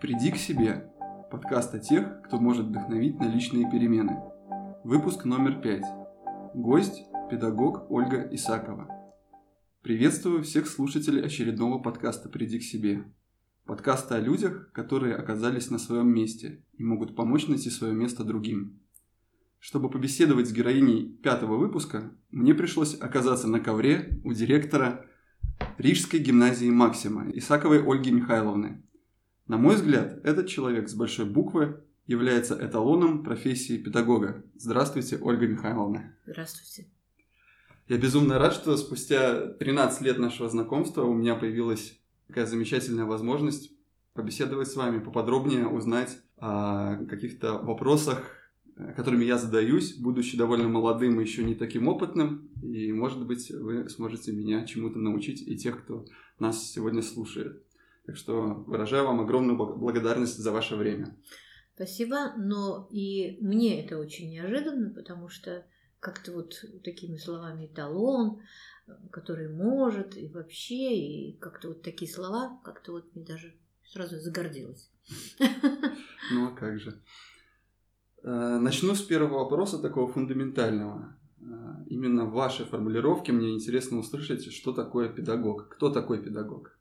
Приди к себе. Подкаст о тех, кто может вдохновить на личные перемены. Выпуск номер пять. Гость – педагог Ольга Исакова. Приветствую всех слушателей очередного подкаста «Приди к себе». Подкаста о людях, которые оказались на своем месте и могут помочь найти свое место другим. Чтобы побеседовать с героиней пятого выпуска, мне пришлось оказаться на ковре у директора Рижской гимназии Максима Исаковой Ольги Михайловны. На мой взгляд, этот человек с большой буквы является эталоном профессии педагога. Здравствуйте, Ольга Михайловна. Здравствуйте. Я безумно рад, что спустя 13 лет нашего знакомства у меня появилась такая замечательная возможность побеседовать с вами, поподробнее узнать о каких-то вопросах, которыми я задаюсь, будучи довольно молодым и еще не таким опытным. И, может быть, вы сможете меня чему-то научить и тех, кто нас сегодня слушает. Так что выражаю вам огромную благодарность за ваше время. Спасибо, но и мне это очень неожиданно, потому что как-то вот такими словами эталон, который может, и вообще, и как-то вот такие слова, как-то вот мне даже сразу загордилась. Ну а как же. Э, начну с первого вопроса, такого фундаментального. Э, именно в вашей формулировке мне интересно услышать, что такое педагог. Кто такой педагог?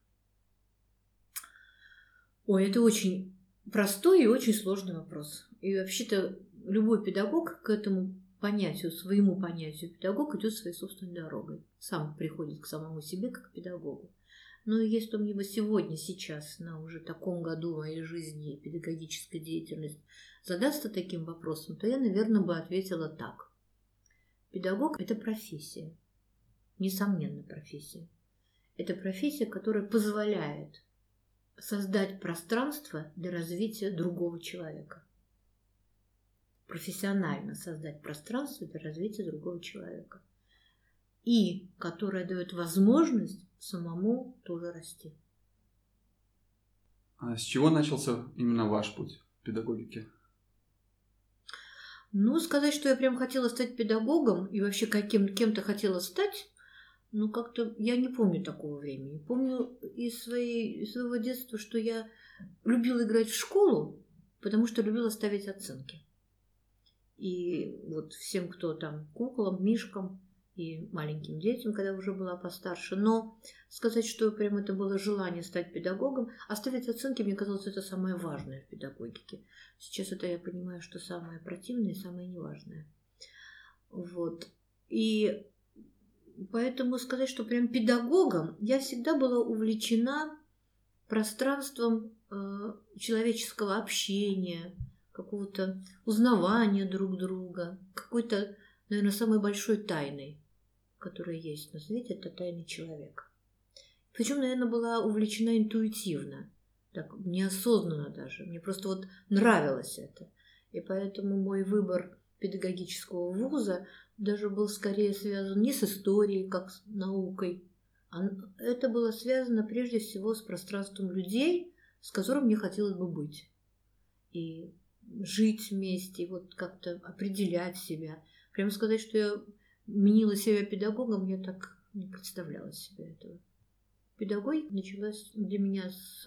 Ой, это очень простой и очень сложный вопрос. И вообще-то любой педагог к этому понятию, своему понятию педагог идет своей собственной дорогой. Сам приходит к самому себе как к педагогу. Но если мне бы сегодня, сейчас, на уже таком году моей жизни педагогическая деятельность задастся таким вопросом, то я, наверное, бы ответила так. Педагог – это профессия. Несомненно, профессия. Это профессия, которая позволяет создать пространство для развития другого человека. Профессионально создать пространство для развития другого человека. И которая дает возможность самому тоже расти. А с чего начался именно ваш путь в педагогике? Ну, сказать, что я прям хотела стать педагогом и вообще каким кем-то хотела стать, ну, как-то я не помню такого времени. Помню из, своей, из своего детства, что я любила играть в школу, потому что любила ставить оценки. И вот всем, кто там куклам, мишкам, и маленьким детям, когда уже была постарше. Но сказать, что прям это было желание стать педагогом, оставить оценки, мне казалось, это самое важное в педагогике. Сейчас это я понимаю, что самое противное и самое неважное. Вот. И поэтому сказать, что прям педагогом я всегда была увлечена пространством э, человеческого общения, какого-то узнавания друг друга, какой-то, наверное, самой большой тайной которая есть на свете, это тайный человек. Причем, наверное, была увлечена интуитивно, так неосознанно даже. Мне просто вот нравилось это. И поэтому мой выбор педагогического вуза даже был скорее связан не с историей, как с наукой, а это было связано прежде всего с пространством людей, с которым мне хотелось бы быть. И жить вместе, вот как-то определять себя. Прямо сказать, что я менила себя педагогом, я так не представляла себе этого. Педагогика началась для меня с,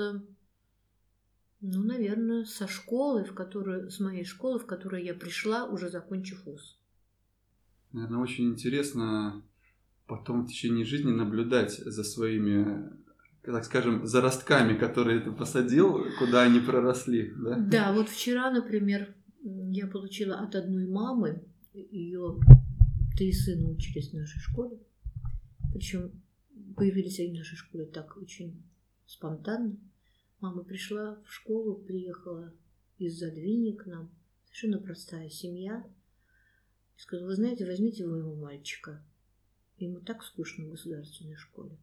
ну, наверное, со школы, в которую, с моей школы, в которую я пришла, уже закончив вуз. Наверное, очень интересно потом в течение жизни наблюдать за своими, так скажем, заростками, которые ты посадил, куда они проросли, да? Да, вот вчера, например, я получила от одной мамы ее Три сына учились в нашей школе. Причем появились они в нашей школе так очень спонтанно. Мама пришла в школу, приехала из-за к нам. Совершенно простая семья. И сказала, вы знаете, возьмите вы его мальчика. Ему так скучно в государственной школе.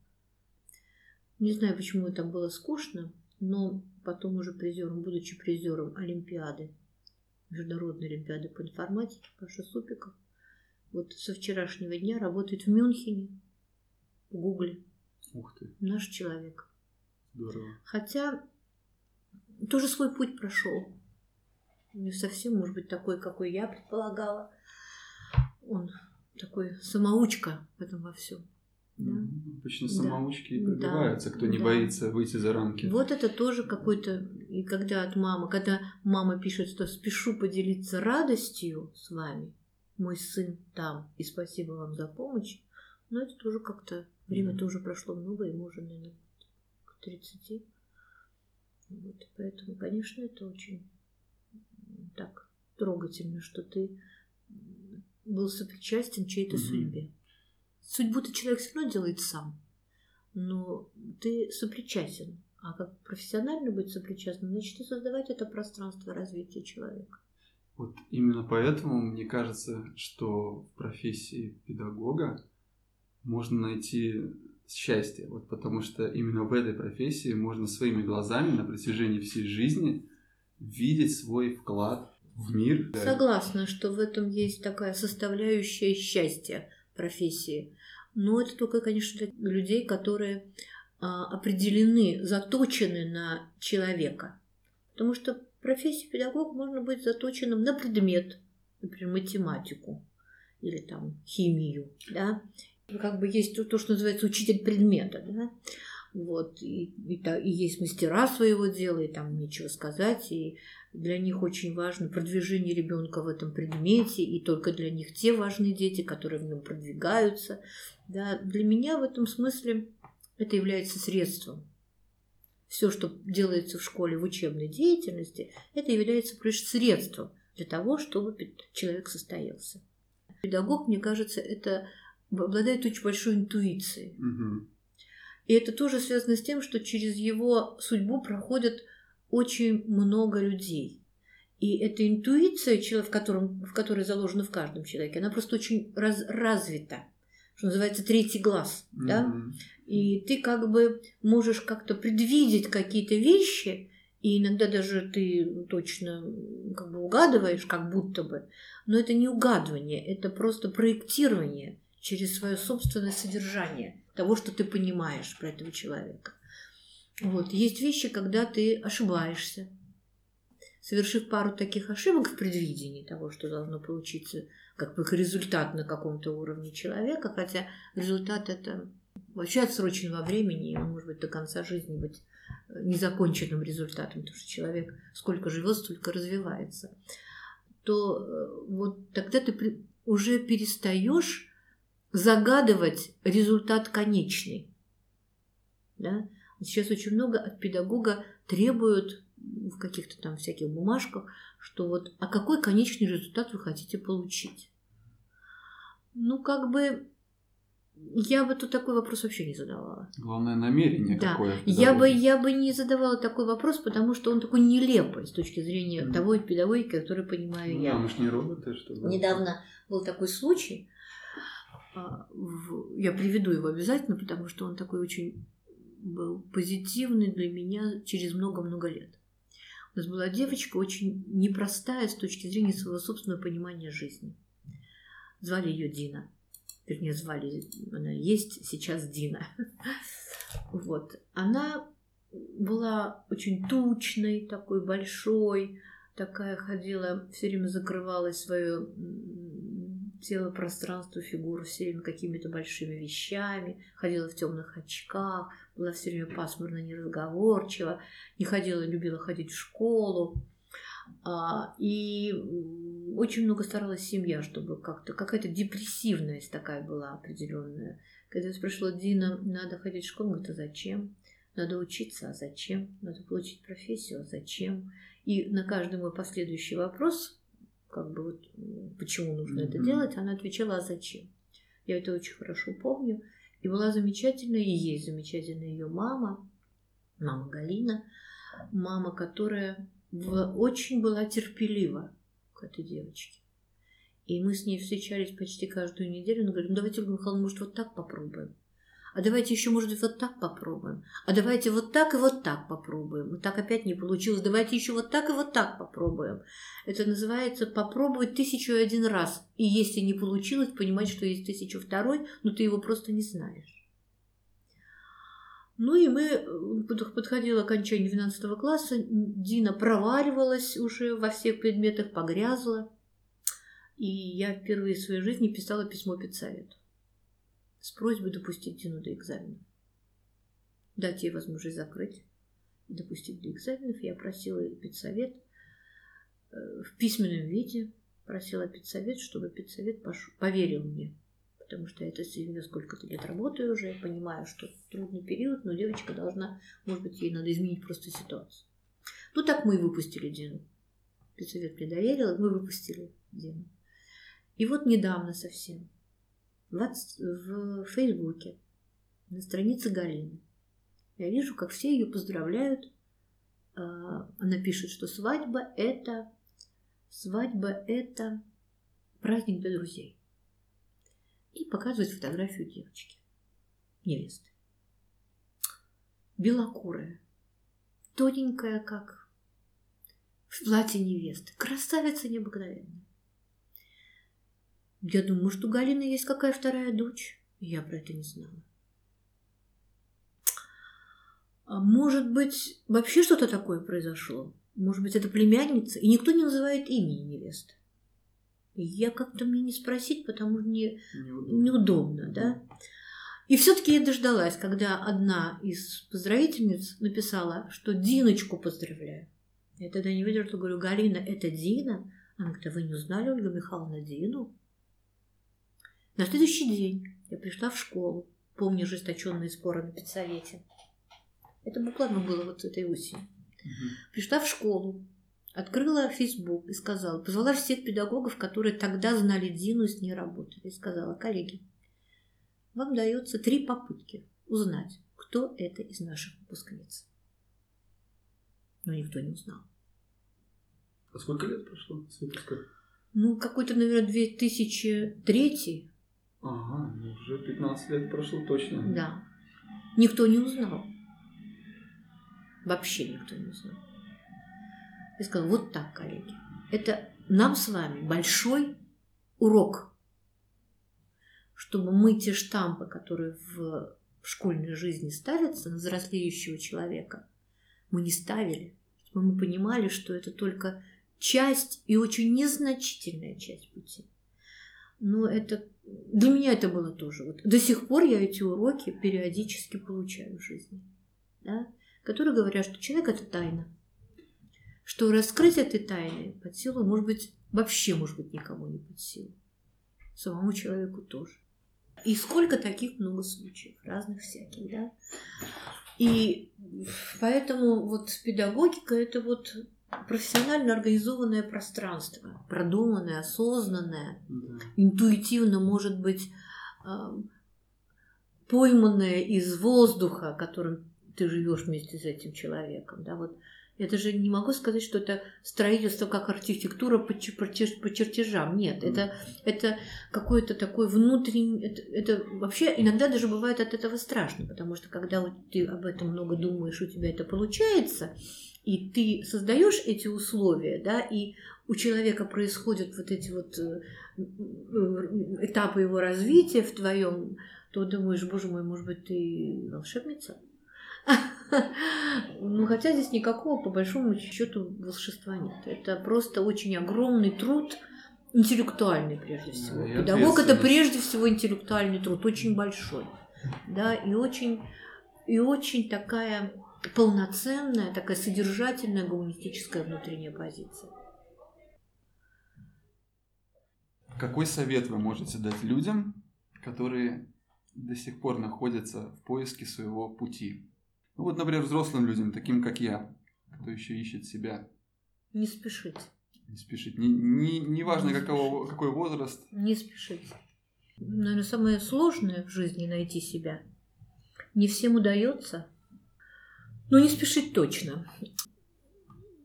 Не знаю, почему там было скучно, но потом уже призером, будучи призером Олимпиады, Международной Олимпиады по информатике, Паша Супиков, вот со вчерашнего дня работает в Мюнхене, в Гугле. Ух ты. Наш человек. Здорово. Хотя тоже свой путь прошел. Не совсем, может быть, такой, какой я предполагала. Он такой самоучка в этом во всем. Да? Обычно Да. самоучки и Да. пробиваются, кто не Да. боится выйти за рамки. Вот это тоже какой-то, и когда от мамы, когда мама пишет, что спешу поделиться радостью с вами, мой сын там, и спасибо вам за помощь, но это тоже как-то, время тоже прошло много, ему уже, наверное, к 30. Вот, поэтому, конечно, это очень так трогательно, что ты был сопричастен чьей-то Мгм. судьбе. Судьбу-то человек все равно делает сам, но ты сопричастен. А как профессионально быть сопричастным, значит и создавать это пространство развития человека. Вот именно поэтому мне кажется, что в профессии педагога можно найти счастье. Вот потому что именно в этой профессии можно своими глазами на протяжении всей жизни видеть свой вклад в мир. Согласна, что в этом есть такая составляющая счастья профессии. Но это только, конечно, для людей, которые а, определены, заточены на человека. Потому что в профессии педагог можно быть заточенным на предмет, например, математику или там химию, да. Как бы есть то, то, что называется учитель предмета, да. Вот, и, и, и есть мастера своего дела, и там нечего сказать, и для них очень важно продвижение ребенка в этом предмете, и только для них те важные дети, которые в нем продвигаются. Да, для меня в этом смысле это является средством. Все, что делается в школе в учебной деятельности, это является лишь средством для того, чтобы человек состоялся. Педагог, мне кажется, это обладает очень большой интуицией. Мгм. И это тоже связано с тем, что через его судьбу проходят очень много людей. И эта интуиция, в, котором, в которой заложена в каждом человеке, она просто очень раз- развита. Что называется третий глаз. Да? Мгм. И ты как бы можешь как-то предвидеть какие-то вещи, и иногда даже ты точно как бы угадываешь, как будто бы. Но это не угадывание, это просто проектирование через свое собственное содержание того, что ты понимаешь про этого человека. Вот. Есть вещи, когда ты ошибаешься. Совершив пару таких ошибок в предвидении того, что должно получиться как бы результат на каком-то уровне человека, хотя результат это вообще отсрочен во времени, и он может быть до конца жизни быть э, незаконченным результатом, потому что человек сколько живет, столько развивается, то э, вот тогда ты уже перестаешь загадывать результат конечный. Да? Сейчас очень много от педагога требуют в каких-то там всяких бумажках, что вот, а какой конечный результат вы хотите получить? Ну, как бы, я бы тут такой вопрос вообще не задавала. Главное намерение Да. какое. Я бы, я бы не задавала такой вопрос, потому что он такой нелепый с точки зрения Мгм. того педагогики, который понимаю Ну я. да, мы ж не роботы, чтобы... Недавно был такой случай, а, я приведу его обязательно, потому что он такой очень был позитивный для меня через много-много лет. У нас была девочка очень непростая с точки зрения своего собственного понимания жизни. Звали ее Дина. Вернее, звали, она есть сейчас Дина. Вот. Она была очень тучной, такой большой, такая ходила, все время закрывала свое тело, пространство, фигуру все время какими-то большими вещами, ходила в темных очках, была все время пасмурно, неразговорчива, не ходила, любила ходить в школу. А, и очень много старалась семья, чтобы как-то какая-то депрессивность такая была определенная. Когда я спрашивала Дина, надо ходить в школу, говорит, а зачем? Надо учиться, а зачем? Надо получить профессию, а зачем? И на каждый мой последующий вопрос, как бы вот почему нужно это Мгм. делать, она отвечала, а зачем? Я это очень хорошо помню. И была замечательная, и есть замечательная ее мама, мама Галина, мама, которая в- очень была терпелива к этой девочке. И мы с ней встречались почти каждую неделю. Она говорит, ну давайте, Ольга Михайловна, может, вот так попробуем. А давайте еще, может быть, вот так попробуем. А давайте вот так и вот так попробуем. Вот так опять не получилось. Давайте еще вот так и вот так попробуем. Это называется попробовать тысячу и один раз. И если не получилось, понимать, что есть тысячу второй, но ты его просто не знаешь. Ну и мы, э, под- подходило окончание 12 класса, Дина проваливалась уже во всех предметах, погрязла. И я впервые в своей жизни писала письмо педсовету с просьбой допустить Дину до экзамена. Дать ей возможность закрыть и допустить до экзаменов. Я просила педсовет э, в письменном виде, просила педсовет, чтобы педсовет пош... поверил мне. Потому что я это сегодня сколько-то лет работаю уже, я понимаю, что трудный период, но девочка должна, может быть, ей надо изменить просто ситуацию. Ну так мы и выпустили Дину. Педсовет мне доверил, мы выпустили Дину. И вот недавно совсем в, Фейсбуке на странице Галины я вижу, как все ее поздравляют. А, она пишет, что свадьба это свадьба это праздник для друзей. И показывает фотографию девочки, невесты. Белокурая, тоненькая, как в платье невесты. Красавица необыкновенная. Я думаю, может, у Галины есть какая вторая дочь? Я про это не знала. А может быть, вообще что-то такое произошло? Может быть, это племянница? И никто не называет имени невесты. я как-то мне не спросить, потому что мне неудобно, неудобно да? И все-таки я дождалась, когда одна из поздравительниц написала, что Диночку поздравляю. Я тогда не выдержала, говорю, Галина, это Дина? Она говорит, а вы не узнали, Ольга Михайловна, Дину? На следующий день я пришла в школу, помню ожесточенные споры на педсовете. Это буквально было вот этой осенью. Угу. Пришла в школу, открыла Facebook и сказала, позвала всех педагогов, которые тогда знали Дину и с ней работали, и сказала, коллеги, вам дается три попытки узнать, кто это из наших выпускниц. Но никто не узнал. А сколько лет прошло с выпуска? Ну, какой-то, наверное, 2003 Ага, ну уже 15 лет прошло точно. Да. Никто не узнал. Вообще никто не узнал. Я сказала, вот так, коллеги. Это нам с вами большой урок, чтобы мы те штампы, которые в школьной жизни ставятся на взрослеющего человека, мы не ставили. Чтобы мы понимали, что это только часть и очень незначительная часть пути. Но это для меня это было тоже. Вот до сих пор я эти уроки периодически получаю в жизни, да, которые говорят, что человек это тайна, что раскрыть этой тайны под силу, может быть, вообще, может быть, никому не под силу, самому человеку тоже. И сколько таких много случаев, разных всяких, да. И поэтому вот педагогика это вот профессионально организованное пространство, продуманное, осознанное, да. интуитивно, может быть, пойманное из воздуха, которым ты живешь вместе с этим человеком. Да, вот это же не могу сказать, что это строительство как архитектура по, по, чертежам. Нет, mm. это, это какой-то такой внутренний... Это, это вообще иногда даже бывает от этого страшно, потому что когда вот ты об этом много думаешь, у тебя это получается, и ты создаешь эти условия, да, и у человека происходят вот эти вот э, этапы его развития в твоем, то думаешь, боже мой, может быть, ты волшебница? Ну, хотя здесь никакого, по большому счету, волшебства нет. Это просто очень огромный труд, интеллектуальный прежде всего. Педагог это прежде всего интеллектуальный труд, очень большой. Да, и очень, и очень такая полноценная, такая содержательная гуманистическая внутренняя позиция. Какой совет вы можете дать людям, которые до сих пор находятся в поиске своего пути? Ну вот, например, взрослым людям, таким как я, кто еще ищет себя. Не спешить. Не спешить. Не, не, не важно, не какого, какой возраст. Не спешить. Наверное, самое сложное в жизни найти себя. Не всем удается, ну, не спешить точно.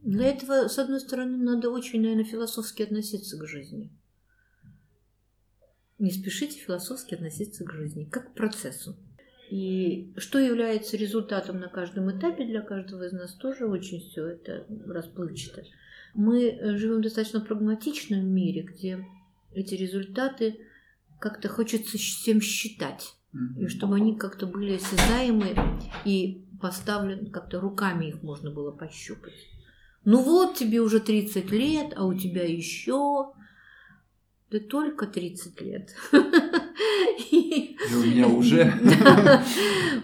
Для этого, с одной стороны, надо очень, наверное, философски относиться к жизни. Не спешите философски относиться к жизни, как к процессу. И что является результатом на каждом этапе для каждого из нас тоже очень все это расплывчато. Мы живем в достаточно прагматичном мире, где эти результаты как-то хочется всем считать, и чтобы они как-то были осязаемы и поставлен, как-то руками их можно было пощупать. Ну вот, тебе уже 30 лет, а у тебя еще... Да только 30 лет. И у меня уже.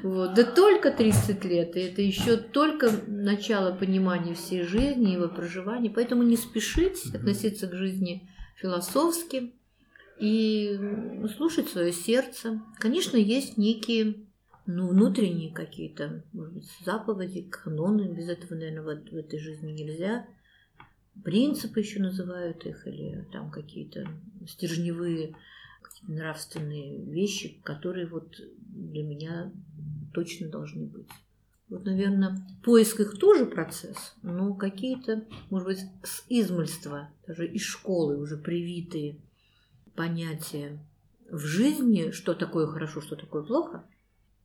Вот. Да только 30 лет, и это еще только начало понимания всей жизни, его проживания. Поэтому не спешить относиться к жизни философски и слушать свое сердце. Конечно, есть некие ну, внутренние какие-то, может быть, заповеди, каноны. Без этого, наверное, в, в этой жизни нельзя. Принципы еще называют их, или там какие-то стержневые нравственные вещи, которые вот для меня точно должны быть. Вот, наверное, поиск их тоже процесс, но какие-то, может быть, с измольства, даже из школы уже привитые понятия в жизни, что такое хорошо, что такое плохо,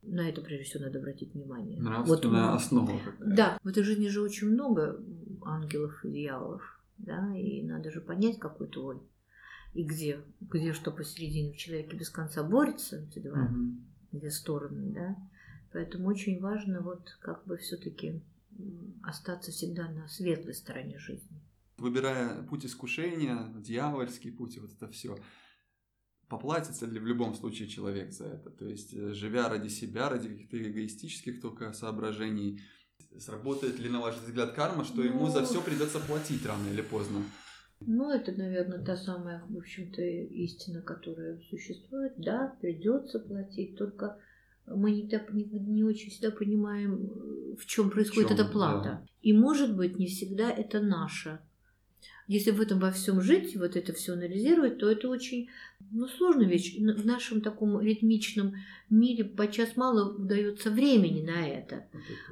на это, прежде всего, надо обратить внимание. Нравственная вот, основа. Какая. Да, в этой жизни же очень много ангелов и дьяволов, да, и надо же понять, какой твой и где, где что посередине в человеке без конца борется, эти два, угу. две стороны, да. Поэтому очень важно вот как бы все-таки остаться всегда на светлой стороне жизни. Выбирая путь искушения, дьявольский путь, вот это все, поплатится ли в любом случае человек за это? То есть, э, живя ради себя, ради каких-то эгоистических только соображений, сработает ли, на ваш взгляд, карма, что ну, ему за все придется платить рано или поздно? Ну, это, наверное, та самая, в общем-то, истина, которая существует. Да, придется платить, только мы не, так, не, не очень всегда понимаем, в чем происходит в чем, эта плата. Да. И, может быть, не всегда это наша. Если в этом во всем жить, вот это все анализировать, то это очень ну, сложная вещь. В нашем таком ритмичном мире подчас мало удается времени на это.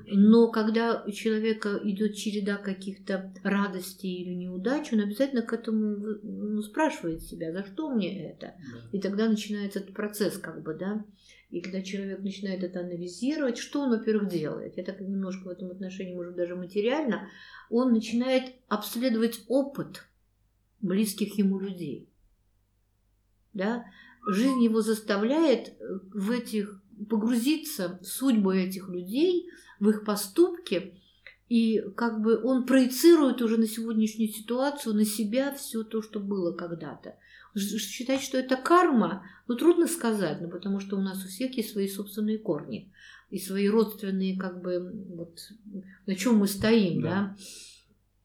Но когда у человека идет череда каких-то радостей или неудач, он обязательно к этому ну, спрашивает себя, за что мне это? И тогда начинается этот процесс, как бы, да. И когда человек начинает это анализировать, что он, во-первых, делает? Я так немножко в этом отношении, может, даже материально, он начинает обследовать опыт близких ему людей. Да? Жизнь его заставляет э, в этих погрузиться в судьбу этих людей, в их поступки, и как бы он проецирует уже на сегодняшнюю ситуацию, на себя все то, что было когда-то. Считать, что это карма, ну трудно сказать, ну, потому что у нас у всех есть свои собственные корни и свои родственные, как бы, вот на чем мы стоим, да. да.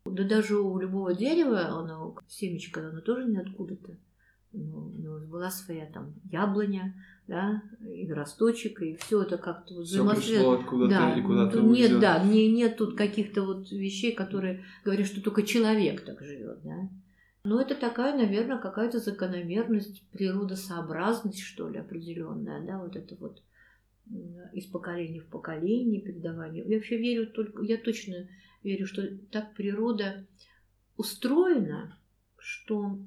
Да даже у любого дерева, оно, семечко, оно тоже не откуда-то. Ну, у него была своя там яблоня, да, и росточек, и все это как-то вот откуда-то да, и куда-то Нет, уйдет. да, не, нет тут каких-то вот вещей, которые говорят, что только человек так живет, да. Но это такая, наверное, какая-то закономерность, природосообразность, что ли, определенная, да, вот это вот из поколения в поколение передавание. Я вообще верю только, я точно верю, что так природа устроена, что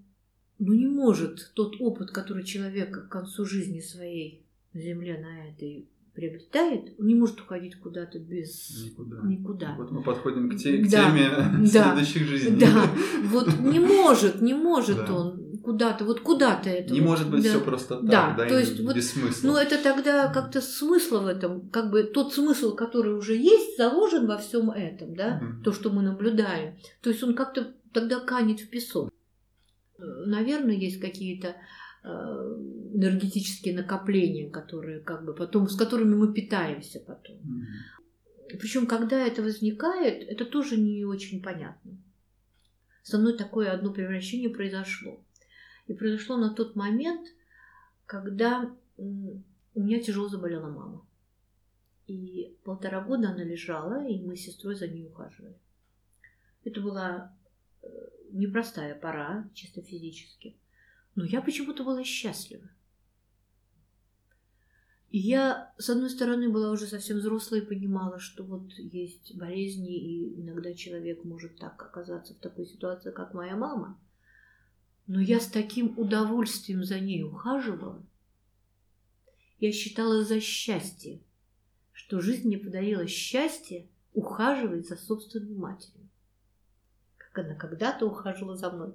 ну не может тот опыт, который человек к концу жизни своей на Земле на этой приобретает, он не может уходить куда-то без никуда. никуда. Вот мы подходим к, те, к да, теме да, следующих жизней. Да, вот не может, не может да. он куда-то, вот куда-то это. Не вот, может быть да. все просто так, да, да то есть вот, без смысла. Ну это тогда как-то смысл в этом, как бы тот смысл, который уже есть, заложен во всем этом, да, mm то, что мы наблюдаем. То есть он как-то тогда канет в песок. Наверное, есть какие-то Э, энергетические накопления, которые как бы потом, с которыми мы питаемся потом. Mm-hmm. Причем, когда это возникает, это тоже не очень понятно. Со мной такое одно превращение произошло. И произошло на тот момент, когда у меня тяжело заболела мама. И полтора года она лежала, и мы с сестрой за ней ухаживали. Это была э, непростая пора, чисто физически. Но я почему-то была счастлива. И я, с одной стороны, была уже совсем взрослой и понимала, что вот есть болезни, и иногда человек может так оказаться в такой ситуации, как моя мама. Но я с таким удовольствием за ней ухаживала. Я считала за счастье, что жизнь мне подарила счастье ухаживать за собственной матерью, как она когда-то ухаживала за мной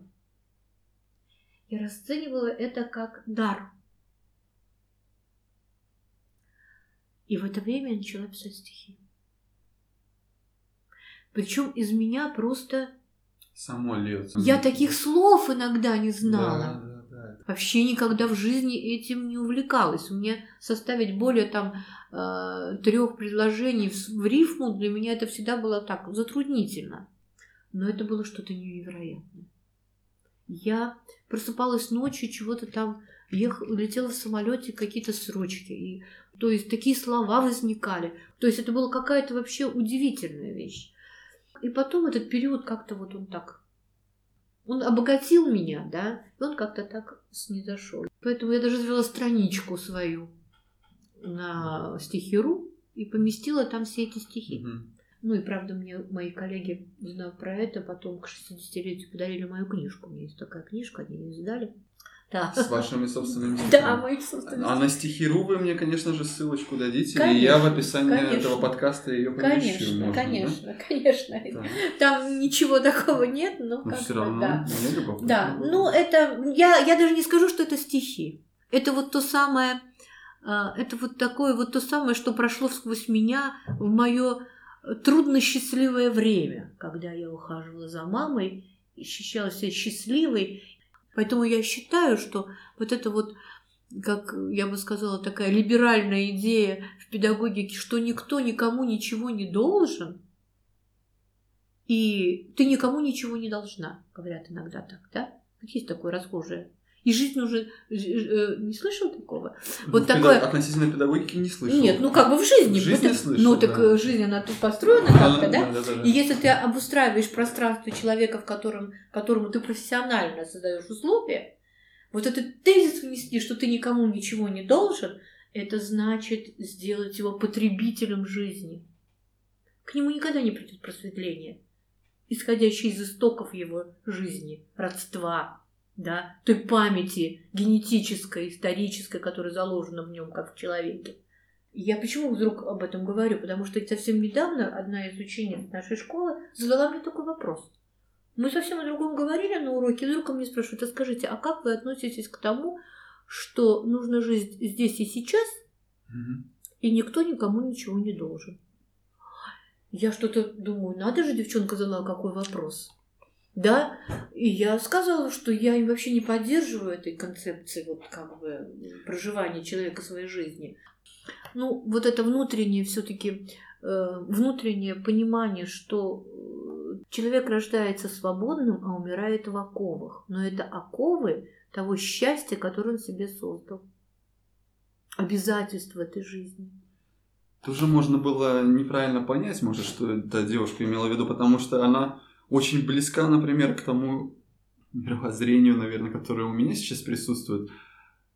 и расценивала это как дар. И в это время я начала писать стихи. Причем из меня просто... Само льется. Я таких слов иногда не знала. Да, да, да. вообще никогда в жизни этим не увлекалась. Мне составить более там э, трех предложений в рифму для меня это всегда было так затруднительно. Но это было что-то невероятное. Я просыпалась ночью, чего-то там ехала, летела в самолете какие-то срочки. И, то есть такие слова возникали. То есть это была какая-то вообще удивительная вещь. И потом этот период как-то вот он так... Он обогатил меня, да, и он как-то так снизошел. Поэтому я даже завела страничку свою на стихиру и поместила там все эти стихи. Мгм. Ну и правда, мне мои коллеги, узнав про это, потом к 60-летию подарили мою книжку. У меня есть такая книжка, они ее издали. Да. С вашими собственными Да, стихами. мои собственные А на стихиру вы мне, конечно же, ссылочку дадите, и Конечно, я в описании конечно. этого подкаста ее помещу. Конечно, можно, конечно, конечно. да? Да. Там ничего такого нет, но Но как все равно да. мне любопытно. Да, ну это, я, я даже не скажу, что это стихи. Это вот то самое, а, это вот такое вот то самое, что прошло сквозь меня в мое трудно-счастливое время, когда я ухаживала за мамой, ощущала себя счастливой. Поэтому я считаю, что вот это вот, как я бы сказала, такая либеральная идея в педагогике, что никто никому ничего не должен, и ты никому ничего не должна, говорят иногда так, да? Есть такое расхожее. И жизнь уже... э, э, Не слышал такого? Ну, вот такое- Относительно педагогики не слышал. Нет, ну как бы в жизни. В жизни Это- слышал, Ну так да. э, жизнь, она тут построена Да, как-то, да? да, да, да. И если ты обустраиваешь пространство человека, в котором, которому ты профессионально создаешь условия, вот этот тезис внести, что ты никому ничего не должен, это значит сделать его потребителем жизни. К нему никогда не придет просветление, исходящее из истоков его жизни, родства, да, той памяти генетической, исторической, которая заложена в нем, как в человеке. Я почему вдруг об этом говорю? Потому что совсем недавно одна из учениц нашей школы задала мне такой вопрос. Мы совсем о другом говорили на уроке, и вдруг ко мне спрашивают, а скажите, а как вы относитесь к тому, что нужно жить здесь и сейчас, и никто никому ничего не должен? Я что-то думаю, надо же, девчонка задала какой вопрос. Да, и я сказала, что я вообще не поддерживаю этой концепции вот как бы проживания человека своей жизни. Ну, вот это внутреннее все-таки внутреннее понимание, что э, человек рождается свободным, а умирает в оковах. Но это оковы того счастья, которое он себе создал. Обязательства этой жизни. Тоже можно было неправильно понять, может, что эта девушка имела в виду, потому что она очень близка, например, к тому мировоззрению, наверное, которое у меня сейчас присутствует,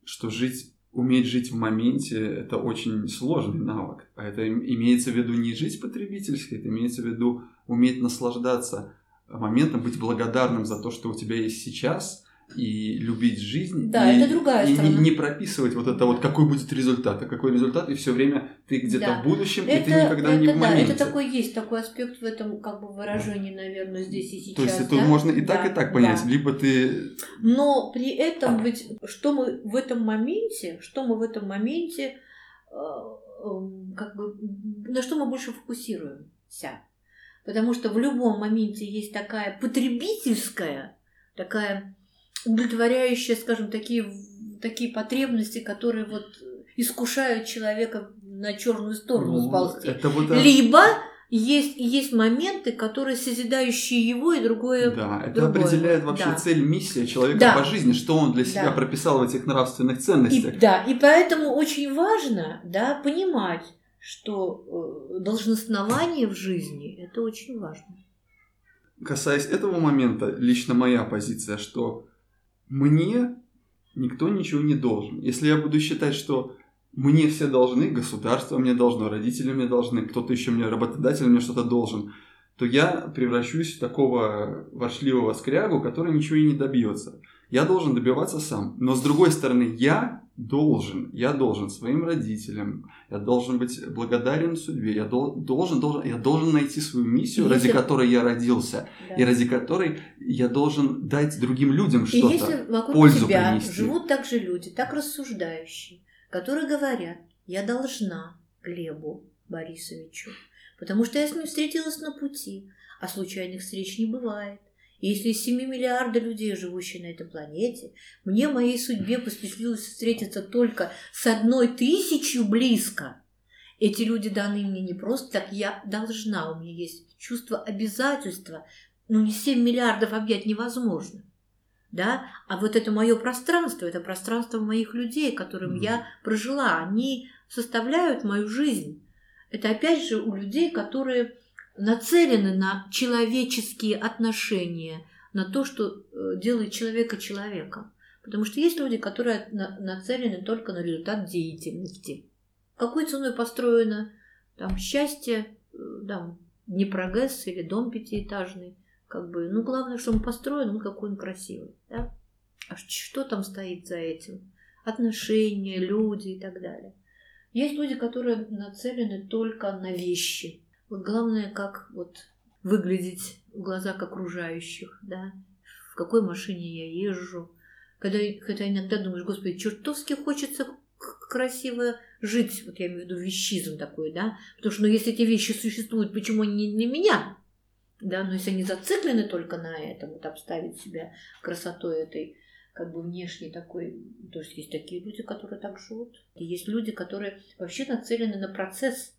что жить, уметь жить в моменте – это очень сложный навык. А это им- имеется в виду не жить потребительски, это имеется в виду уметь наслаждаться моментом, быть благодарным за то, что у тебя есть сейчас, и любить жизнь. Да, и, это другая и не- сторона. не, прописывать вот это вот, какой будет результат, а какой результат, и все время ты где-то Да. в будущем, и Это, ты никогда это не в да, моменте. это такой есть такой аспект в этом как бы выражении, наверное, здесь и сейчас. То есть это да? можно и так, Да, и так понять. да. Либо ты... Но при этом ведь что мы в этом моменте, что мы в этом моменте, э, эм, как бы, на что мы больше фокусируемся. Потому что в любом моменте есть такая потребительская, такая удовлетворяющая, скажем, такие, такие потребности, которые вот искушают человека на черную сторону ну, сползти. это вот... Либо есть, есть моменты, которые созидающие его и другое. Да, это другое. определяет вообще Да. цель, миссия человека Да. по жизни, что он для себя Да. прописал в этих нравственных И, ценностях. да, и поэтому очень важно да, понимать, что э, должностнование в жизни это очень важно. Касаясь этого момента, лично моя позиция, что мне никто ничего не должен. Если я буду считать, что мне все должны, государство мне должно, родители мне должны, кто-то еще мне, работодатель мне что-то должен, то я превращусь в такого воршливого скрягу, который ничего и не добьется. Я должен добиваться сам. Но с другой стороны, я должен, я должен своим родителям, я должен быть благодарен судьбе, я дол- должен, должен, я должен найти свою миссию, И ради если- которой я родился, Да. и ради которой я должен дать другим людям И что-то. если вокруг пользу тебя принести. живут также люди, так рассуждающие, которые говорят, я должна Глебу Борисовичу, потому что я с ним встретилась на пути, а случайных встреч не бывает. Если из 7 миллиарда людей, живущих на этой планете, мне моей судьбе посчастливилось встретиться только с одной тысячью близко, эти люди даны мне не просто так, я должна, у меня есть чувство обязательства, ну не 7 миллиардов объять невозможно. Да? А вот это мое пространство, это пространство моих людей, которым mm-hmm. я прожила, они составляют мою жизнь. Это опять же у людей, которые нацелены на человеческие отношения, на то, что э, делает человека человеком. Потому что есть люди, которые нацелены только на результат деятельности. Какой ценой построено там счастье, э, там, не прогресс или дом пятиэтажный, как бы, ну, главное, что он построен, ну, какой он красивый, да? А что там стоит за этим? Отношения, люди и так далее. Есть люди, которые нацелены только на вещи. Вот главное, как вот выглядеть в глазах окружающих, да, в какой машине я езжу. Когда, когда иногда думаешь, господи, чертовски хочется красиво жить, вот я имею в виду вещизм такой, да, потому что, ну, если эти вещи существуют, почему они не для меня, да, но если они зациклены только на этом, вот обставить себя красотой этой, как бы внешней такой, то есть есть такие люди, которые так живут, и есть люди, которые вообще нацелены на процесс,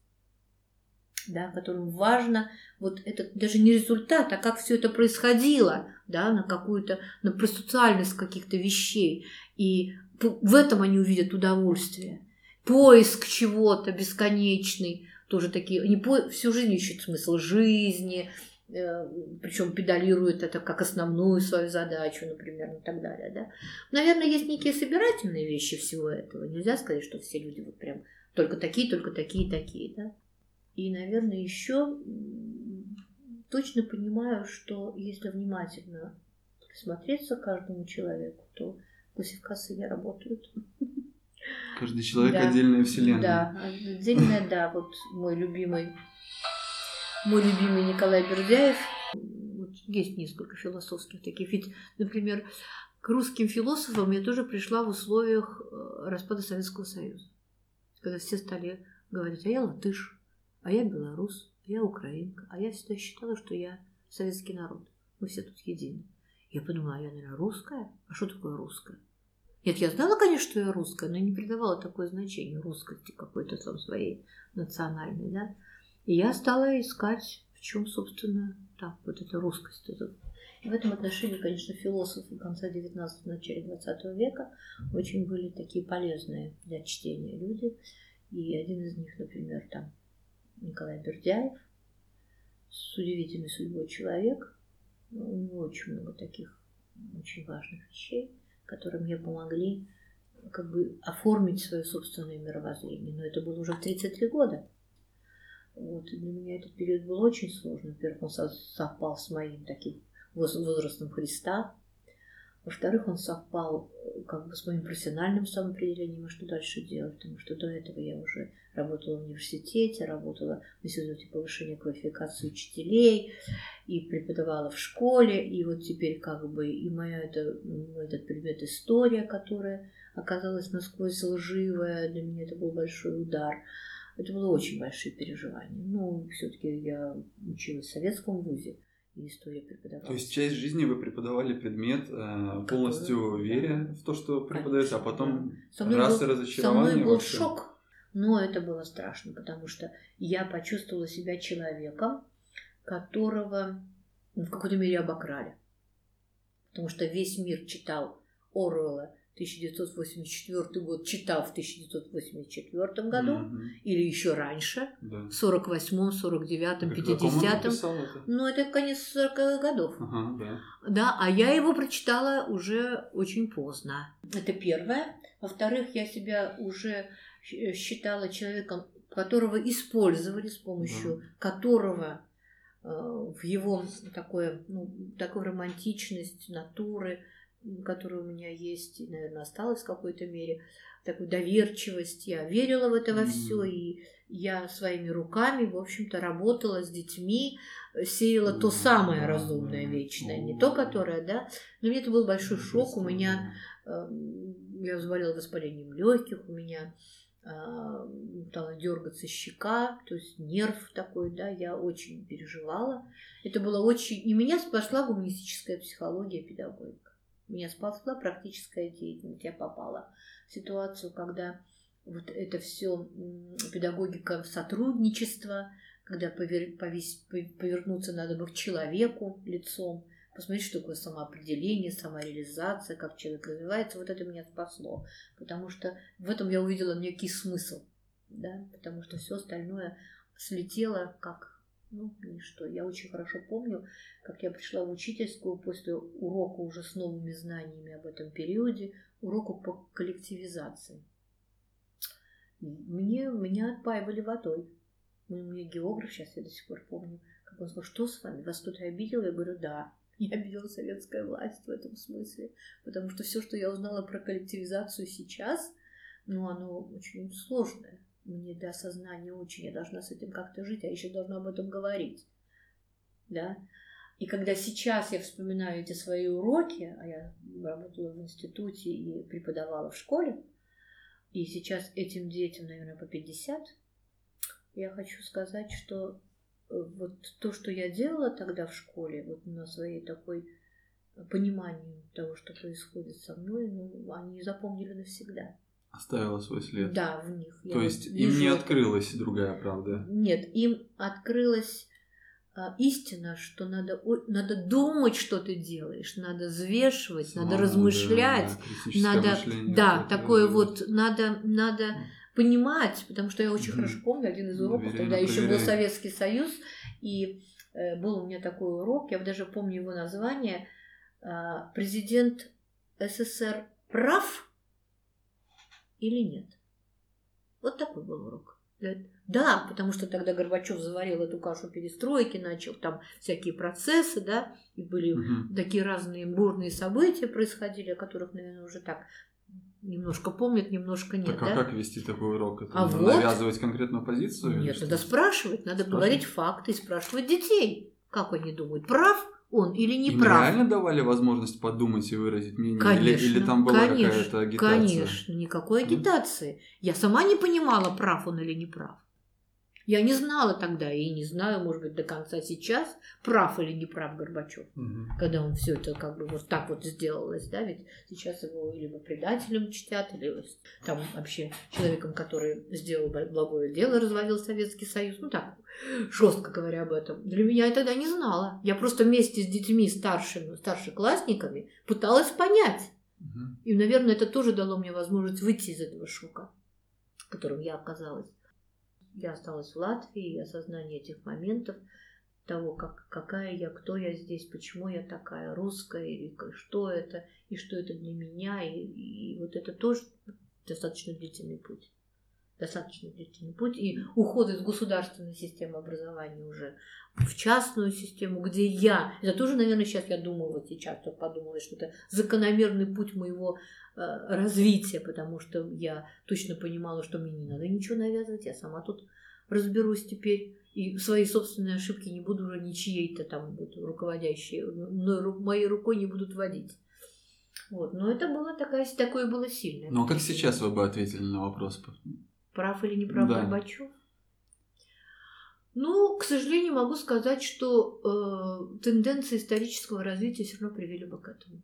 да, которым важно вот это даже не результат, а как все это происходило, да, на какую-то, на процессуальность каких-то вещей. И в этом они увидят удовольствие. Поиск чего-то бесконечный, тоже такие, они по, всю жизнь ищут смысл жизни, э, причем педалируют это как основную свою задачу, например, и так далее. Да? Наверное, есть некие собирательные вещи всего этого. Нельзя сказать, что все люди вот прям только такие, только такие, такие. Да? И, наверное, еще точно понимаю, что если внимательно присмотреться к каждому человеку, то классификации не работают. Каждый человек да. отдельная вселенная. Да, отдельная, да. Вот мой любимый, мой любимый Николай Бердяев. Вот есть несколько философских таких. Ведь, например, к русским философам я тоже пришла в условиях э, распада Советского Союза. Когда все стали говорить, а я латыш, а я белорус, а я украинка, а я всегда считала, что я советский народ. Мы все тут едины. Я подумала, а я, наверное, русская? А что такое русская? Нет, я знала, конечно, что я русская, но не придавала такое значение русскости какой-то там своей национальной, да. И я стала искать, в чем, собственно, так, вот эта русскость. Это. И в этом отношении, конечно, философы конца 19 начале 20 века очень были такие полезные для чтения люди. И один из них, например, там Николай Бердяев, с удивительной судьбой человек. У него очень много таких очень важных вещей – которые мне помогли как бы оформить свое собственное мировоззрение. Но это было уже в 33 года. Вот, и для меня этот период был очень сложный. Во-первых, он совпал с моим таким возрастом Христа. Во-вторых, он совпал э, как бы с моим профессиональным самоопределением, а что дальше делать, потому что до этого я уже работала в университете, работала в институте повышения квалификации учителей и преподавала в школе, и вот теперь как бы и моя это, этот предмет история, которая оказалась насквозь лживая, для меня это был большой удар. Это было очень большие переживания. Ну, все-таки я училась в советском вузе, и история преподавалась. То есть часть жизни вы преподавали предмет, э, полностью Который, веря в то, что преподаете, а потом да. раз был, и разочарование. Со мной был вообще. шок но это было страшно, потому что я почувствовала себя человеком, которого ну, в какой-то мере обокрали. Потому что весь мир читал Оруэлла 1984 год, читал в 1984 году mm-hmm. или еще раньше, да. в 48-м, 49-м, 50-м. Ну, это конец 40-х годов. Ага, да. да, а я его прочитала уже очень поздно. Это первое. Во-вторых, я себя уже Э, считала человеком, которого использовали, с помощью да. которого э, в его такое, ну, такую романтичность натуры, которая у меня есть, и, наверное, осталась в какой-то мере, такую доверчивость. Я верила в это во все, и я своими руками, в общем-то, работала с детьми, сеяла то самое разумное, вечное, не то, которое, да. Но мне это был большой шок. У меня, э, я заболела воспалением легких, у меня стала дергаться щека, то есть нерв такой, да, я очень переживала. Это было очень... И меня спасла гуманистическая психология, педагогика. Меня спасла практическая деятельность. Я попала в ситуацию, когда вот это все педагогика сотрудничества, когда повер, повесь, повернуться надо бы к человеку лицом, посмотреть, что такое самоопределение, самореализация, как человек развивается, вот это меня спасло. Потому что в этом я увидела некий смысл. Да? Потому что все остальное слетело как ну, ничто. Я очень хорошо помню, как я пришла в учительскую после урока уже с новыми знаниями об этом периоде, уроку по коллективизации. Мне, меня отпаивали водой. Мой географ, сейчас я до сих пор помню, как он сказал, что с вами, вас кто-то обидел? Я говорю, да, я обидела советская власть в этом смысле, потому что все, что я узнала про коллективизацию сейчас, ну, оно очень сложное. Мне для осознания очень, я должна с этим как-то жить, а еще должна об этом говорить. Да? И когда сейчас я вспоминаю эти свои уроки, а я работала в институте и преподавала в школе, и сейчас этим детям, наверное, по 50, я хочу сказать, что э, вот то, что я делала тогда в школе, вот на своей такой э, понимании того, что происходит со мной, ну, они запомнили навсегда. Оставила свой след. Да, в них. То есть вижу... им не открылась другая правда? Нет, им открылась а, истина, что надо, надо думать, что ты делаешь, надо взвешивать, Самому, надо размышлять, да, надо, да, такое вот, надо, надо понимать, потому что я очень mm хорошо помню один из уроков, Доверяй, тогда еще был Советский Союз, и э, был у меня такой урок, я даже помню его название, э, президент СССР прав или нет? Вот такой был урок. Да, потому что тогда Горбачев заварил эту кашу перестройки, начал там всякие процессы, да, и были угу. такие разные бурные события происходили, о которых, наверное, уже так немножко помнят, немножко нет. Так а да? как вести такой урок? Это а вот, навязывать конкретную позицию? Нет, надо спрашивать, надо спрашивать. говорить факты, спрашивать детей, как они думают, прав он или не Им прав. реально давали возможность подумать и выразить мнение? Конечно, или, или там была какая-то агитация? Конечно, никакой агитации. Я сама не понимала, прав он или не прав. Я не знала тогда и не знаю, может быть, до конца сейчас, прав или не прав Горбачев, угу. когда он все это как бы вот так вот сделалось, да, ведь сейчас его либо предателем чтят, или там вообще человеком, который сделал благое дело, развалил Советский Союз, ну так, жестко говоря об этом. Для меня я тогда не знала. Я просто вместе с детьми старшими, старшеклассниками пыталась понять. Угу. И, наверное, это тоже дало мне возможность выйти из этого шока, в котором я оказалась я осталась в Латвии, и осознание этих моментов, того, как, какая я, кто я здесь, почему я такая русская, и что это, и что это для меня, и, и вот это тоже достаточно длительный путь. Достаточно длительный путь. И уход из государственной системы образования уже в частную систему, где я, это тоже, наверное, сейчас я думаю, вот сейчас только подумала, что это закономерный путь моего Э, развития, потому что я точно понимала, что мне не надо ничего навязывать, я сама тут разберусь теперь и свои собственные ошибки не буду уже ничьей-то там вот, руководящие, моей рукой не будут водить. Вот. Но это было такая, такое было сильное. Ну а как сейчас вы бы ответили на вопрос? Прав или не прав да. Горбачев? Ну, к сожалению, могу сказать, что э, тенденции исторического развития все равно привели бы к этому.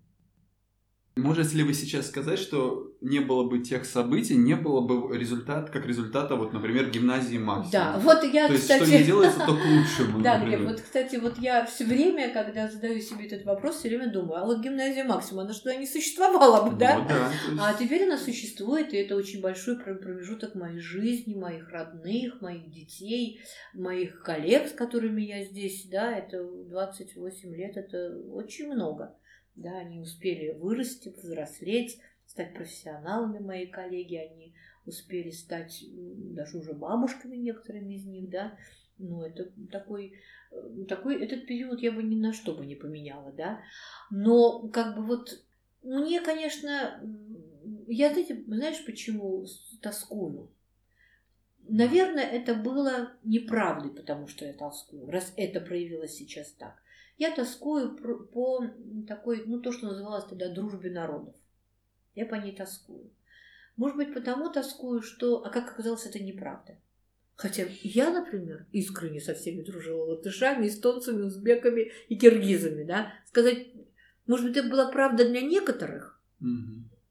Можете ли вы сейчас сказать, что не было бы тех событий, не было бы результат, как результата, вот, например, гимназии Максима? Да, вот я, То кстати... есть, что не делается, то к лучшему, Да, Глеб, вот, кстати, вот я все время, когда задаю себе этот вопрос, все время думаю, а вот гимназия Максима, она что, не существовала бы, да? Ну, да есть... А теперь она существует, и это очень большой промежуток моей жизни, моих родных, моих детей, моих коллег, с которыми я здесь, да, это 28 лет, это очень много. Да, они успели вырасти, взрослеть, стать профессионалами, мои коллеги, они успели стать даже уже бабушками некоторыми из них, да. Ну, это такой, э, такой, этот период я бы ни на что бы не поменяла, да. Но как бы вот мне, конечно, я, знаете, знаешь, почему тоскую? Наверное, это было неправдой, потому что я тоскую, раз это проявилось сейчас так. Я тоскую по такой, ну, то, что называлось тогда дружбе народов. Я по ней тоскую. Может быть, потому тоскую, что... А как оказалось, это неправда. Хотя я, например, искренне со всеми дружила латышами, эстонцами, узбеками и киргизами, да. Сказать, может быть, это была правда для некоторых,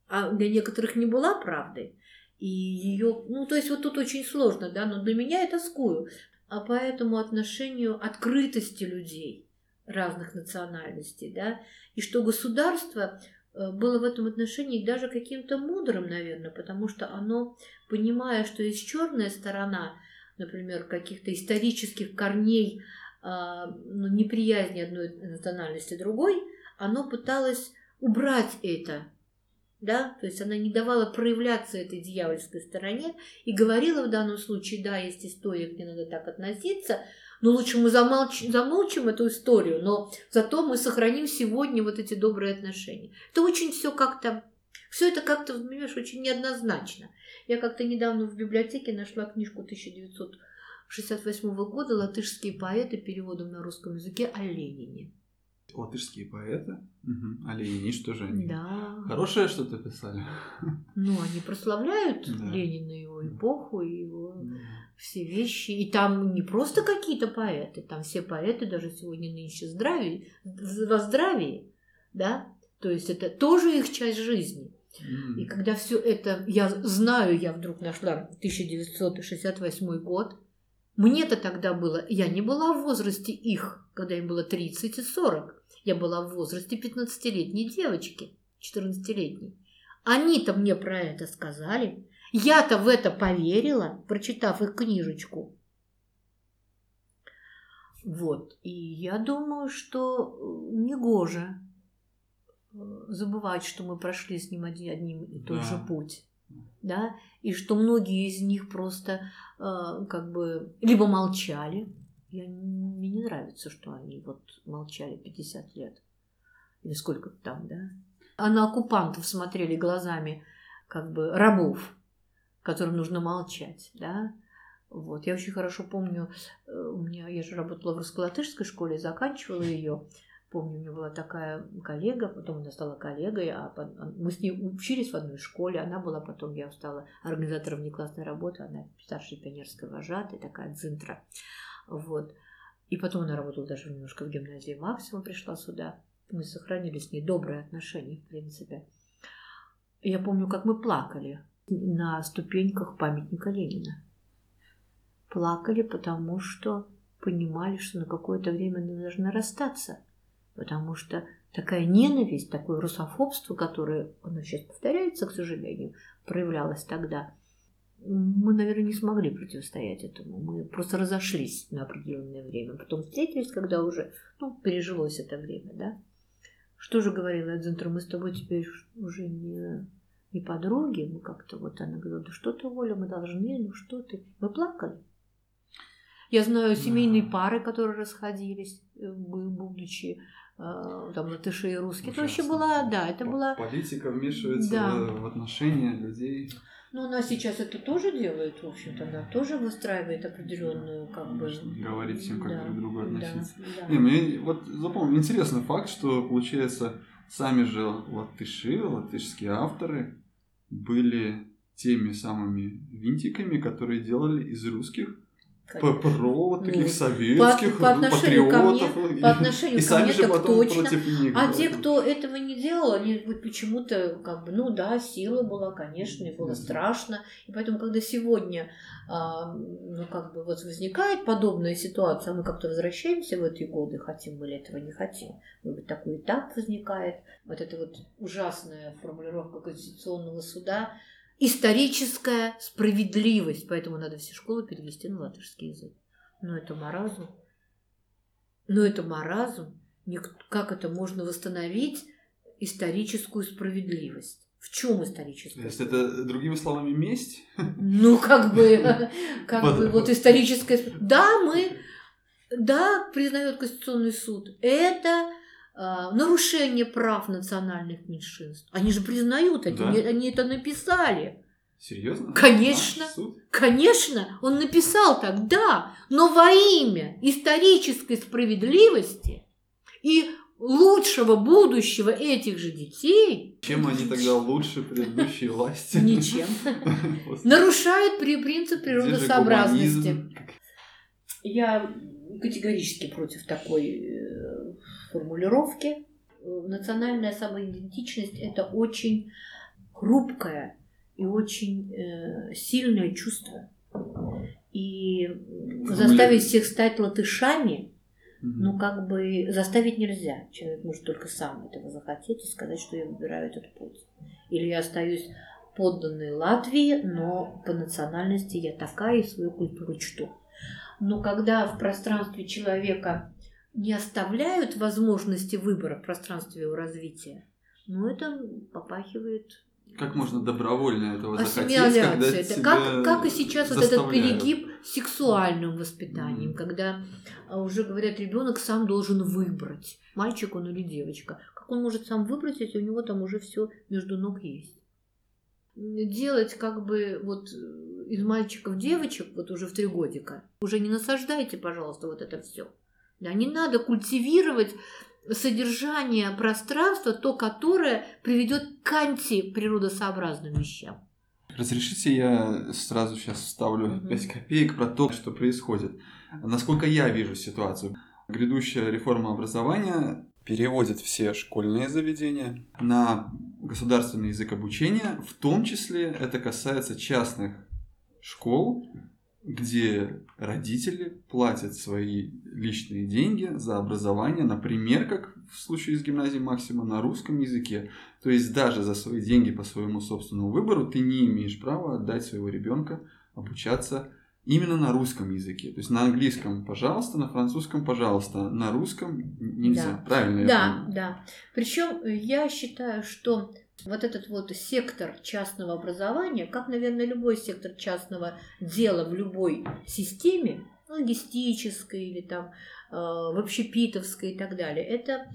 а для некоторых не была правдой. И ее, ну, то есть вот тут очень сложно, да, но для меня я тоскую. А по этому отношению открытости людей разных национальностей, да, и что государство э, было в этом отношении даже каким-то мудрым, наверное, потому что оно, понимая, что есть черная сторона, например, каких-то исторических корней а, ну, неприязни одной национальности другой, оно пыталось убрать это, да, то есть она не давала проявляться этой дьявольской стороне и говорила в данном случае, да, есть история, где надо так относиться, но лучше мы замолч... замолчим эту историю, но зато мы сохраним сегодня вот эти добрые отношения. Это очень все как-то, все это как-то, понимаешь, очень неоднозначно. Я как-то недавно в библиотеке нашла книжку 1968 года «Латышские поэты» переводом на русском языке о Ленине. Латышские поэты? Мгм. А Ленини, что же они? Да. Хорошее что-то писали? Ну, они прославляют Да. Ленина, его эпоху, его все вещи. И там не просто какие-то поэты, там все поэты даже сегодня нынче здравии, во здравии, да, то есть это тоже их часть жизни. И когда все это, я знаю, я вдруг нашла 1968 год, мне-то тогда было, я не была в возрасте их, когда им было 30 и 40, я была в возрасте 15-летней девочки, 14-летней. Они-то мне про это сказали, я-то в это поверила, прочитав их книжечку. Вот, и я думаю, что э, негоже э, забывать, что мы прошли с ним один, одним и тот Да. же путь, да, и что многие из них просто э, как бы либо молчали, я, мне не нравится, что они вот молчали 50 лет, или сколько там, да, а на оккупантов смотрели глазами как бы рабов, которым нужно молчать, да, вот. Я очень хорошо помню, э, у меня, я же работала в русско-латышской школе, заканчивала ее. Помню, у меня была такая коллега, потом она стала коллегой, а а мы с ней учились в одной школе. Она была потом, я стала организатором внеклассной работы, она старшая пионерская вожатая, такая дзинтра. Вот. И потом она работала даже немножко в гимназии Максима, пришла сюда. Мы сохранили с ней добрые отношения, в принципе. Я помню, как мы плакали на ступеньках памятника Ленина плакали, потому что понимали, что на какое-то время мы должны расстаться. Потому что такая ненависть, такое русофобство, которое, оно сейчас повторяется, к сожалению, проявлялось тогда, мы, наверное, не смогли противостоять этому. Мы просто разошлись на определенное время. Потом встретились, когда уже, ну, пережилось это время, да. Что же говорила Эдзентер, мы с тобой теперь уже не, не подруги, мы как-то вот, она говорила, да что ты, Оля, мы должны, ну что ты. Мы плакали. Я знаю семейные пары, которые расходились, э, бу- будучи э, там латыши и русские. Это вообще Ужасно. была, да, это была... Политика вмешивается Да. в, отношения людей. Ну, она сейчас это тоже делает, в общем-то, она тоже выстраивает определенную, как бы... Конечно, говорит всем, как Да, друг к другу да, относиться. да. Не, мне вот запомнил интересный факт, что получается сами же латыши, латышские авторы были теми самыми винтиками, которые делали из русских Вот таких Ну, советских, по отношению ко патриотов. мне- и- по отношению и ко сами мне же так точно. них. А да. те, кто этого не делал, они вот почему-то, как бы, ну да, сила была, конечно, и было Мгм. страшно. И поэтому, когда сегодня, а, ну, как бы, вот возникает подобная ситуация, а мы как-то возвращаемся в эти годы, хотим мы или этого не хотим. Может быть, такой этап возникает. Вот эта вот ужасная формулировка Конституционного суда. Историческая справедливость. Поэтому надо все школы перевести на латышский язык. Ну, это маразм. Ну, это маразм. Как это можно восстановить историческую справедливость? В чем То историческая есть это, другими словами, месть? Ну, как бы, как бы, вот историческая... Да, мы, да, признает Конституционный суд. Это нарушение прав национальных меньшинств. Они же признают это, Да. они, они это написали. Серьезно? Конечно. Суд? Конечно, он написал так, да, но во имя исторической справедливости и лучшего будущего этих же детей. Чем они тогда лучше предыдущей власти? Ничем. Нарушают при принцип природосообразности. Я категорически против такой э, формулировки. Национальная самоидентичность – это очень хрупкое и очень э, сильное чувство. И заставить всех стать латышами, ну, как бы заставить нельзя. Человек может только сам этого захотеть и сказать, что я выбираю этот путь. Или я остаюсь подданной Латвии, но по национальности я такая и свою культуру чту. Но когда в пространстве человека не оставляют возможности выбора в пространстве его развития, ну, это попахивает как можно добровольно этого захотеть, когда это тебя как, как и сейчас вот этот перегиб сексуальным воспитанием, Мгм. когда а, уже говорят, ребенок сам должен выбрать, мальчик он или девочка. Как он может сам выбрать, если у него там уже все между ног есть? Делать как бы вот э, из мальчиков девочек, вот уже в три годика, уже не насаждайте, пожалуйста, вот это все. Да, не надо культивировать содержание пространства, то, которое приведет к антиприродосообразным вещам. Разрешите, я сразу сейчас вставлю Мгм. 5 копеек про то, что происходит. Насколько я вижу ситуацию. Грядущая реформа образования переводит все школьные заведения на государственный язык обучения, в том числе это касается частных школ, где родители платят свои личные деньги за образование, например, как в случае с гимназией Максима, на русском языке. То есть даже за свои деньги по своему собственному выбору ты не имеешь права отдать своего ребенка обучаться именно на русском языке. То есть на английском, пожалуйста, на французском, пожалуйста, на русском нельзя. Да. Правильно? я Да, понимаю? да. Причем я считаю, что вот этот вот сектор частного образования, как, наверное, любой сектор частного дела в любой системе, логистической или там э, общепитовской и так далее, это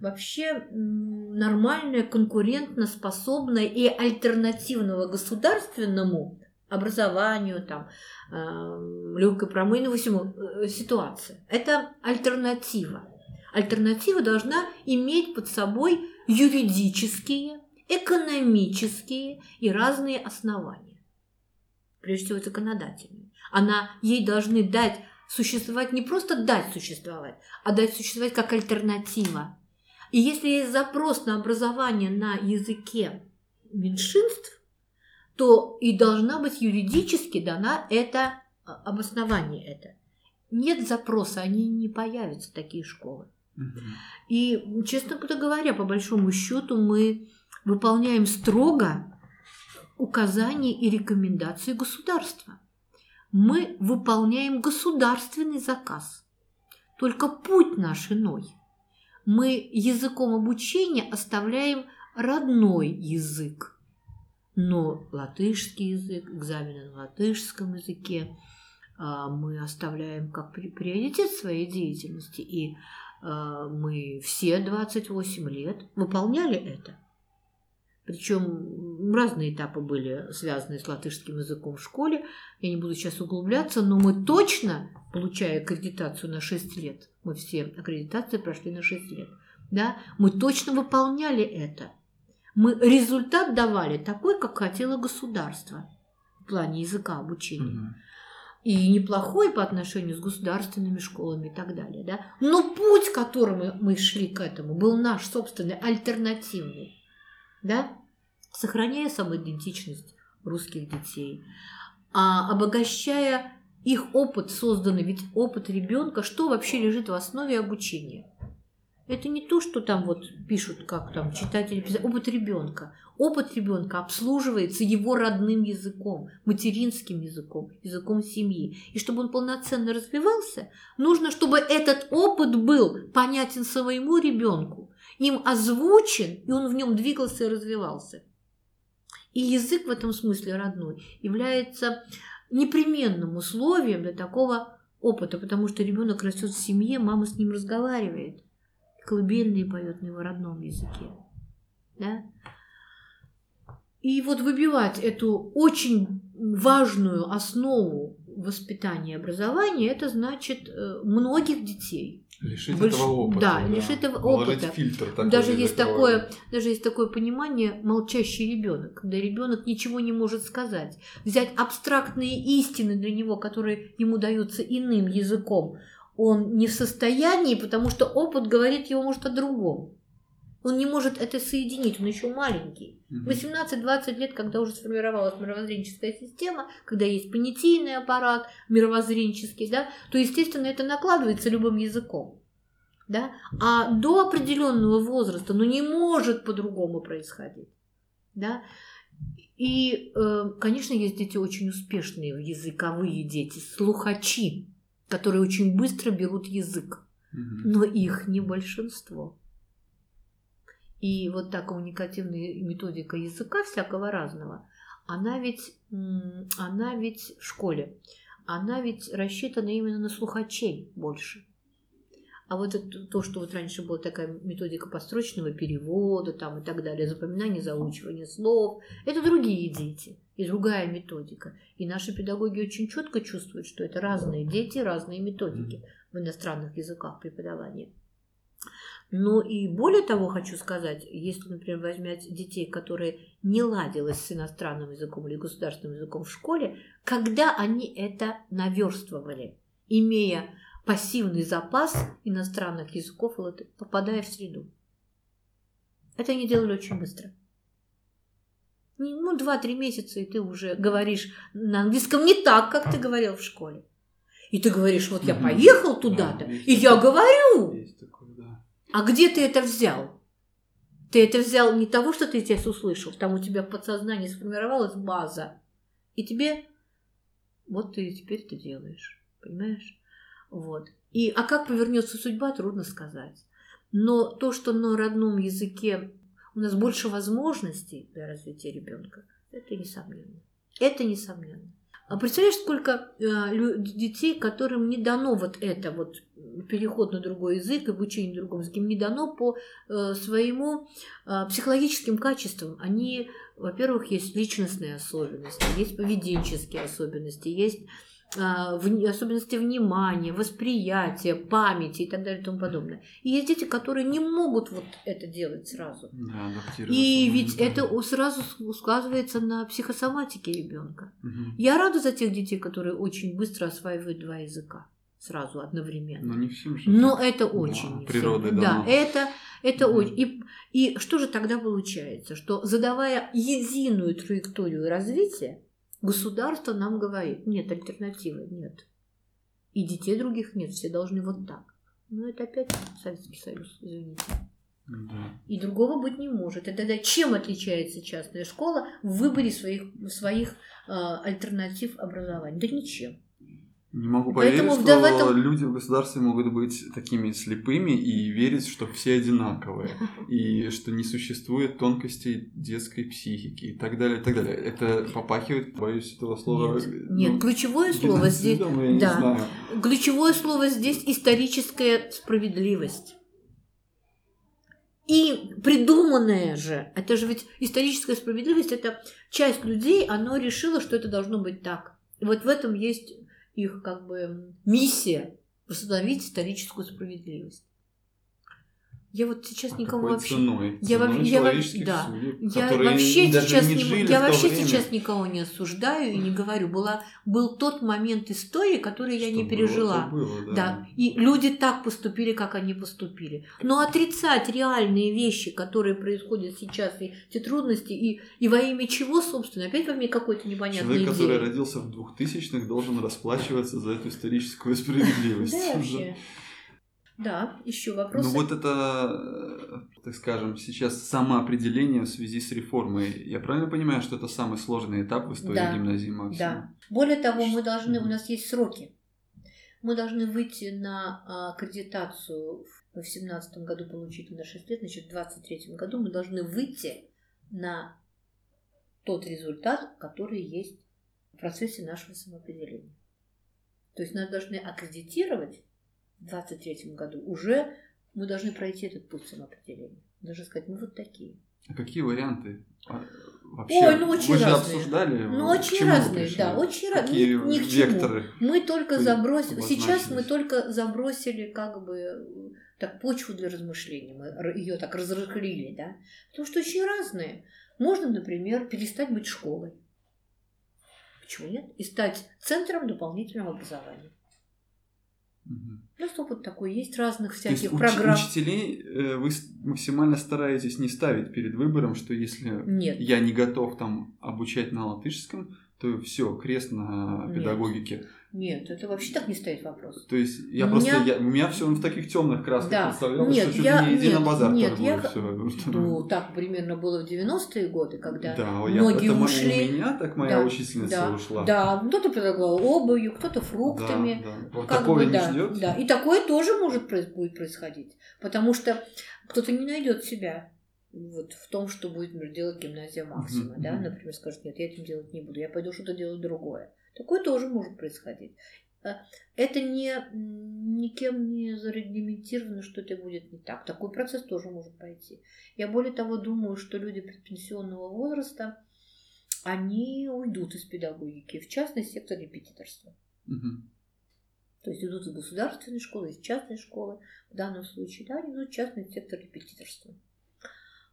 вообще нормальное, конкурентно-способное и альтернативного государственному образованию, там, э, легкой промышленности, всему, э, ситуация. Это альтернатива. Альтернатива должна иметь под собой юридические, экономические и разные основания. Прежде всего, законодательные. Она, ей должны дать существовать, не просто дать существовать, а дать существовать как альтернатива. И если есть запрос на образование на языке меньшинств, то и должна быть юридически дана это а, обоснование это. Нет запроса, они не появятся, такие школы. И, честно говоря, по большому счету мы выполняем строго указания и рекомендации государства. Мы выполняем государственный заказ. Только путь наш иной. Мы языком обучения оставляем родной язык. Но латышский язык, экзамены на латышском языке а, мы оставляем как при- приоритет своей деятельности. И а, мы все 28 лет выполняли это. Причем разные этапы были связаны с латышским языком в школе. Я не буду сейчас углубляться, но мы точно, получая аккредитацию на 6 лет, мы все аккредитации прошли на 6 лет, да, мы точно выполняли это. Мы результат давали такой, как хотело государство в плане языка обучения и неплохой по отношению с государственными школами и так далее. Да? Но путь, которым мы шли к этому, был наш собственный, альтернативный. Да? Сохраняя самоидентичность русских детей, а обогащая их опыт, созданный, ведь опыт ребенка, что вообще лежит в основе обучения? Это не то, что там вот пишут, как там читатели опыт ребенка. Опыт ребенка обслуживается его родным языком, материнским языком, языком семьи. И чтобы он полноценно развивался, нужно, чтобы этот опыт был понятен своему ребенку, им озвучен, и он в нем двигался и развивался. И язык в этом смысле родной является непременным условием для такого опыта, потому что ребенок растет в семье, мама с ним разговаривает, колыбельные поет на его родном языке. Да? И вот выбивать эту очень важную основу воспитание и образование, это значит э, многих детей. Лишить Больш- этого опыта. да, лишить этого опыта. фильтр такой даже есть этого. такое, даже есть такое понимание молчащий ребенок, когда ребенок ничего не может сказать. Взять абстрактные истины для него, которые ему даются иным языком, он не в состоянии, потому что опыт говорит ему может о другом. Он не может это соединить, он еще маленький. Мгм. 18-20 лет, когда уже сформировалась мировоззренческая система, когда есть понятийный аппарат мировоззренческий, да, то, естественно, это накладывается любым языком. Да? А до определенного возраста, ну, не может по-другому происходить. Да? И, э, конечно, есть дети очень успешные, языковые дети, слухачи, которые очень быстро берут язык, но их не большинство. И вот та коммуникативная методика языка всякого разного, она ведь, она ведь в школе, она ведь рассчитана именно на слухачей больше. А вот это, то, что вот раньше была такая методика построчного перевода там, и так далее, запоминание, заучивание слов, это другие дети и другая методика. И наши педагоги очень четко чувствуют, что это разные дети, разные методики в иностранных языках преподавания. Ну и более того хочу сказать, если, например, возьмать детей, которые не ладилось с иностранным языком или государственным языком в школе, когда они это наверстывали, имея пассивный запас иностранных языков, попадая в среду. Это они делали очень быстро. Ну, два-три месяца, и ты уже говоришь на английском не так, как ты говорил в школе. И ты говоришь, вот я поехал туда-то, и я такое. говорю. А где ты это взял? Ты это взял не того, что ты сейчас услышал, там у тебя в подсознании сформировалась база, и тебе вот ты теперь это делаешь, понимаешь? Вот. И, а как повернется судьба, трудно сказать. Но то, что на родном языке у нас больше возможностей для развития ребенка, это несомненно. Это несомненно. А представляешь, сколько э, детей, которым не дано вот это вот переход на другой язык, обучение на другом языке, им не дано по э, своему э, психологическим качествам. Они, во-первых, есть личностные особенности, есть поведенческие особенности, есть э, особенности внимания, восприятия, памяти и так далее и тому подобное. И есть дети, которые не могут вот это делать сразу. Да, И ведь да. это сразу сказывается на психосоматике ребенка. Мгм. Я рада за тех детей, которые очень быстро осваивают два языка сразу одновременно. Но не всем же. Но это Да, очень всем. дано. Да, это, это Мгм. очень. И, и что же тогда получается? Что задавая единую траекторию развития, государство нам говорит, нет альтернативы, нет. И детей других нет, все должны вот так. Ну, это опять Советский Союз, извините. Да. И другого быть не может. И тогда чем отличается частная школа в выборе своих, своих э, альтернатив образования? Да ничем. Не могу Поэтому поверить, да, что в этом- люди в государстве могут быть такими слепыми и верить, что все одинаковые, и что не существует тонкостей детской психики и так далее, и так далее. Это попахивает, боюсь этого слова. Нет, ну, нет, ключевое слово здесь, я да. знаю. ключевое слово здесь историческая справедливость. И придуманная же, это же ведь историческая справедливость, это часть людей, оно решило, что это должно быть так. И вот в этом есть их как бы миссия восстановить историческую справедливость. Я вот сейчас А никому какой вообще ценой? я Ценой я человеческих да. судеб, я вообще сейчас не жили я вообще время. сейчас никого не осуждаю и не говорю. Была был тот момент истории, который я Что не было, пережила. то было, да. Да, и люди так поступили, как они поступили. Но отрицать реальные вещи, которые происходят сейчас, и эти трудности, и, и во имя чего, собственно, опять во имя какой-то непонятной Человек, который идеи. родился в 2000-х, должен расплачиваться за эту историческую справедливость. Да, вообще. Да, еще вопросы. Ну вот это, э, так скажем, сейчас самоопределение в связи с реформой. Я правильно понимаю, что это самый сложный этап в истории Да, гимназии Максима? Да. Более того, мы должны, у нас есть сроки. Мы должны выйти на а, аккредитацию в 2017 году получить на 6 лет, значит, в 2023 году мы должны выйти на тот результат, который есть в процессе нашего самоопределения. То есть нас должны аккредитировать 2023 году. Уже мы должны пройти этот путь самоопределения. Должны сказать, мы вот такие. А какие варианты? А, вообще, Ой, ну очень вы же разные. обсуждали, Ну, очень разные, да, очень разные. Ни, ни к чему. Мы только забросили, сейчас мы только забросили как бы так почву для размышлений, мы ее так разрыхлили, да, потому что очень разные. Можно, например, перестать быть школой. Почему нет? И стать центром дополнительного образования. Что вот такое, есть разных То есть всяких уч- программ. учителей э, вы максимально стараетесь не ставить перед выбором, что если Нет. я не готов там обучать на латышском, то все, крест на Нет. педагогике. Нет, это вообще так не стоит вопрос. То есть я У просто, меня- я- у меня все в таких темных красках Да. представлялось, Нет, что я- не иди на нет, базар нет, я- всё. Ну, так примерно было в 90-е годы, когда Да, я, многие это мо- ушли. у меня так моя Да, учительница да, ушла. Да, кто-то предлагал обувью, кто-то фруктами. Да, да. Вот Как такого бы, не да, ждет. да. И такое тоже может будет происходить. Потому что кто-то не найдет себя вот в том, что будет например, делать гимназия Максима. Мгм, да? Например, скажет, нет, я этим делать не буду, я пойду что-то делать другое. Такое тоже может происходить. А, Это не, никем не зарегламентировано, что это будет не так. Такой процесс тоже может пойти. Я более того думаю, что люди предпенсионного возраста, они уйдут из педагогики, в частности, сектор репетиторства. Мгм. То есть идут из государственной школы, из частной школы. В данном случае, да, идут в частный сектор репетиторства.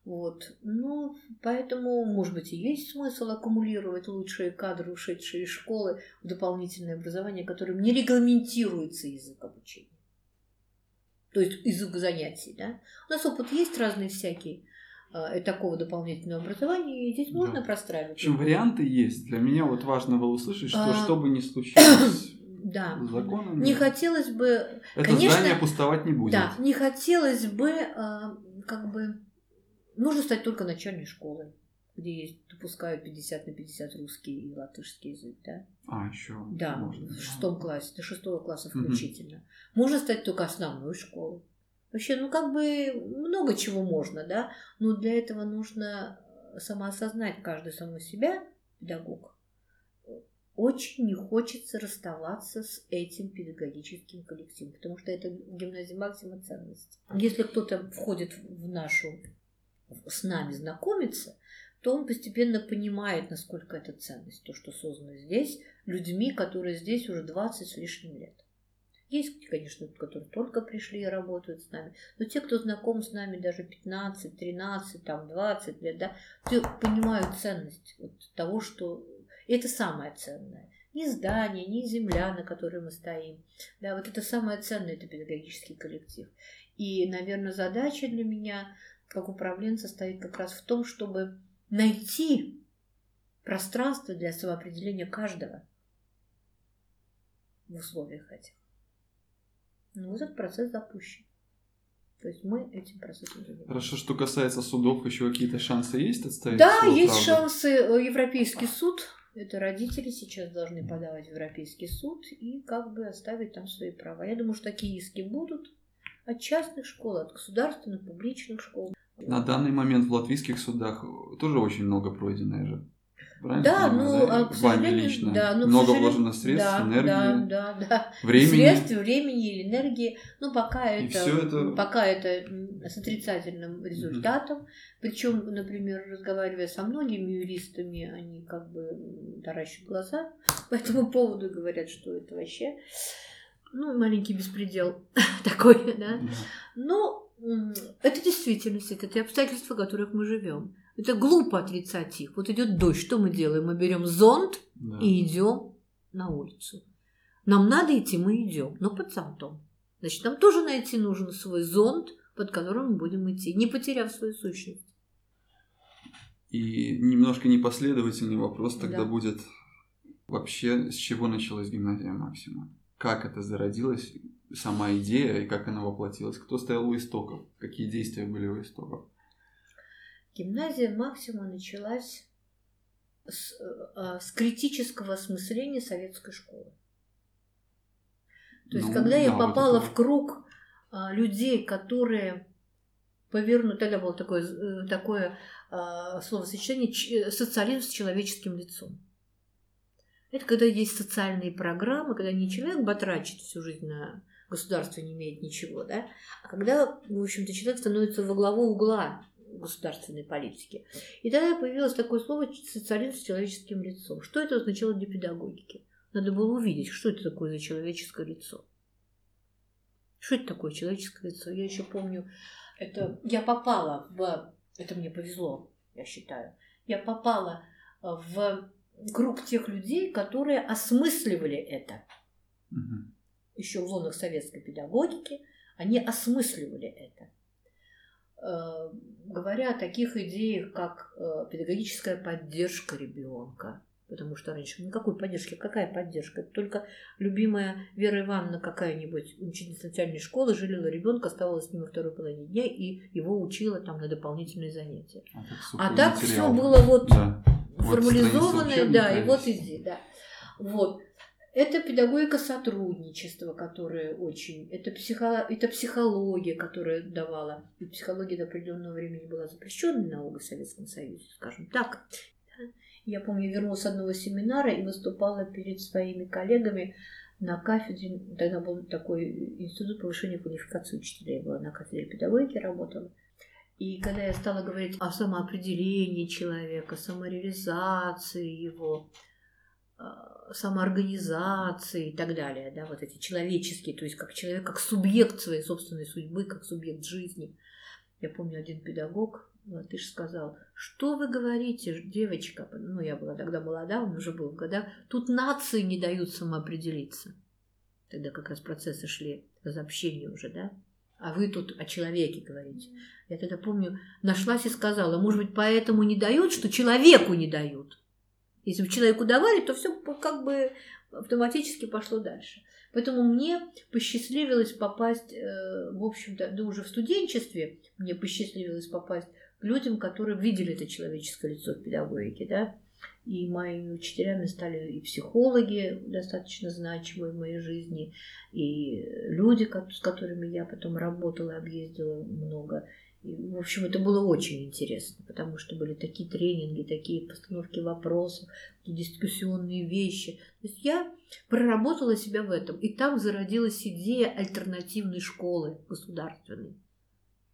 Вот. Ну, поэтому, может быть, и есть смысл аккумулировать лучшие кадры, ушедшие из школы, в дополнительное образование, которым не регламентируется язык обучения. То есть язык занятий, да. У нас опыт есть разные всякие э, такого дополнительного образования, и здесь Да. можно В простраивать. общем, варианты есть. Для меня вот важно было услышать, что А, что бы ни случилось Да. с законом, Не хотелось бы это конечно, здание пустовать не будет. Да, не хотелось бы, а, как бы, нужно стать только начальной школой, где есть, допускают 50 на 50 русский и латышский язык, да? А, еще Да, можно. в шестом классе, до шестого класса включительно. Можно стать только основной школой. Вообще, ну, как бы, много чего можно, да? Но для этого нужно самоосознать каждый самого себя, педагог. Очень не хочется расставаться с этим педагогическим коллективом, потому что это в гимназии максима ценность. Если кто-то входит в нашу, с нами знакомится, то он постепенно понимает, насколько это ценность, то, что создано здесь, людьми, которые здесь уже 20 с лишним лет. Есть, конечно, которые только пришли и работают с нами, но те, кто знаком с нами даже 15, 13, там, 20 лет, да, те понимают ценность вот того, что... Это самое ценное. Ни здание, ни земля, на которой мы стоим. Да, вот это самое ценное, это педагогический коллектив. И, наверное, задача для меня, как управленца, стоит как раз в том, чтобы найти пространство для самоопределения каждого в условиях этих. Ну, вот этот процесс запущен. То есть мы этим процессом занимаемся. Хорошо, что касается судов, еще какие-то шансы есть отставить? Да, суд, есть правда? шансы. Э, Европейский суд, это родители сейчас должны подавать в Европейский суд и как бы оставить там свои права. Я думаю, что такие иски будут от частных школ, от государственных, публичных школ. На данный момент в латвийских судах тоже очень много пройдено же. Правильно Да, ну, да? а, к сожалению, лично. да, ну, много вложено средств, да, энергии, Да, да, да. времени. Средств, времени или энергии. Ну, пока И это, это- пока это с отрицательным результатом. Причем, например, разговаривая со многими юристами, они как бы таращат глаза по этому поводу и говорят, что это вообще ну, маленький беспредел такой, да. Да. Но м, это действительность, это те обстоятельства, в которых мы живем. Это глупо отрицать их. Вот идет дождь, что мы делаем? Мы берем зонт Да. и идем на улицу. Нам надо идти, мы идем, но под зонтом. Значит, нам тоже найти нужен свой зонт, под которым мы будем идти, не потеряв свою сущность. И немножко непоследовательный вопрос тогда Да. будет вообще, с чего началась гимназия Максима? Как это зародилось, сама идея, и как она воплотилась? Кто стоял у истоков? Какие действия были у истоков? Гимназия Максима началась с, э, с критического осмысления советской школы. То есть, Ну, когда я да, вот попала это в круг а, людей, которые повернуты, тогда было такое, э, такое словосочетание социализм с человеческим лицом. Это когда есть социальные программы, когда не человек батрачит всю жизнь на государство не имеет ничего, да, а когда, в общем-то, человек становится во главу угла государственной политики. И тогда появилось такое слово «социализм с человеческим лицом». Что это означало для педагогики? Надо было увидеть, что это такое за человеческое лицо. Что это такое человеческое лицо? Я еще помню, это я попала в... Это мне повезло, я считаю. Я попала в круг тех людей, которые осмысливали это. Мгм. Еще в лонах советской педагогики они осмысливали это. Э, Говоря о таких идеях, как э, педагогическая поддержка ребенка, потому что раньше никакой поддержки, какая поддержка? Только любимая Вера Ивановна какая-нибудь ученица начальной школы жалела ребенка, оставалась с ним во второй половине дня и его учила там на дополнительные занятия. А так, сухой А так все было вот Да. Вот формализованное, страница да, и вот иди, да. Вот. Это педагогика сотрудничества, которая очень... Это, психо, это психология, которая давала... И психология до определенного времени была запрещенной наука в Советском Союзе, скажем так. Я помню, вернулась с одного семинара и выступала перед своими коллегами на кафедре, тогда был такой институт повышения квалификации учителей, я была на кафедре педагогики, работала. И когда я стала говорить о самоопределении человека, самореализации его, а, самоорганизации и так далее, да, вот эти человеческие, то есть как человек, как субъект своей собственной судьбы, как субъект жизни. Я помню, один педагог, латыш, сказал, что вы говорите, девочка, ну, я была тогда молода, он уже был в годах, тут нации не дают самоопределиться. Тогда как раз процессы шли разобщения уже, да? А вы тут о человеке говорите. Я тогда помню, нашлась и сказала, может быть, поэтому не дают, что человеку не дают. Если бы человеку давали, то все как бы автоматически пошло дальше. Поэтому мне посчастливилось попасть, э, в общем-то, да уже в студенчестве, мне посчастливилось попасть к людям, которые видели это человеческое лицо в педагогике, да. И моими учителями стали и психологи достаточно значимые в моей жизни, и люди, с которыми я потом работала, объездила много. И, в общем, это было очень интересно, потому что были такие тренинги, такие постановки вопросов, дискуссионные вещи. То есть я проработала себя в этом, и там зародилась идея альтернативной школы государственной.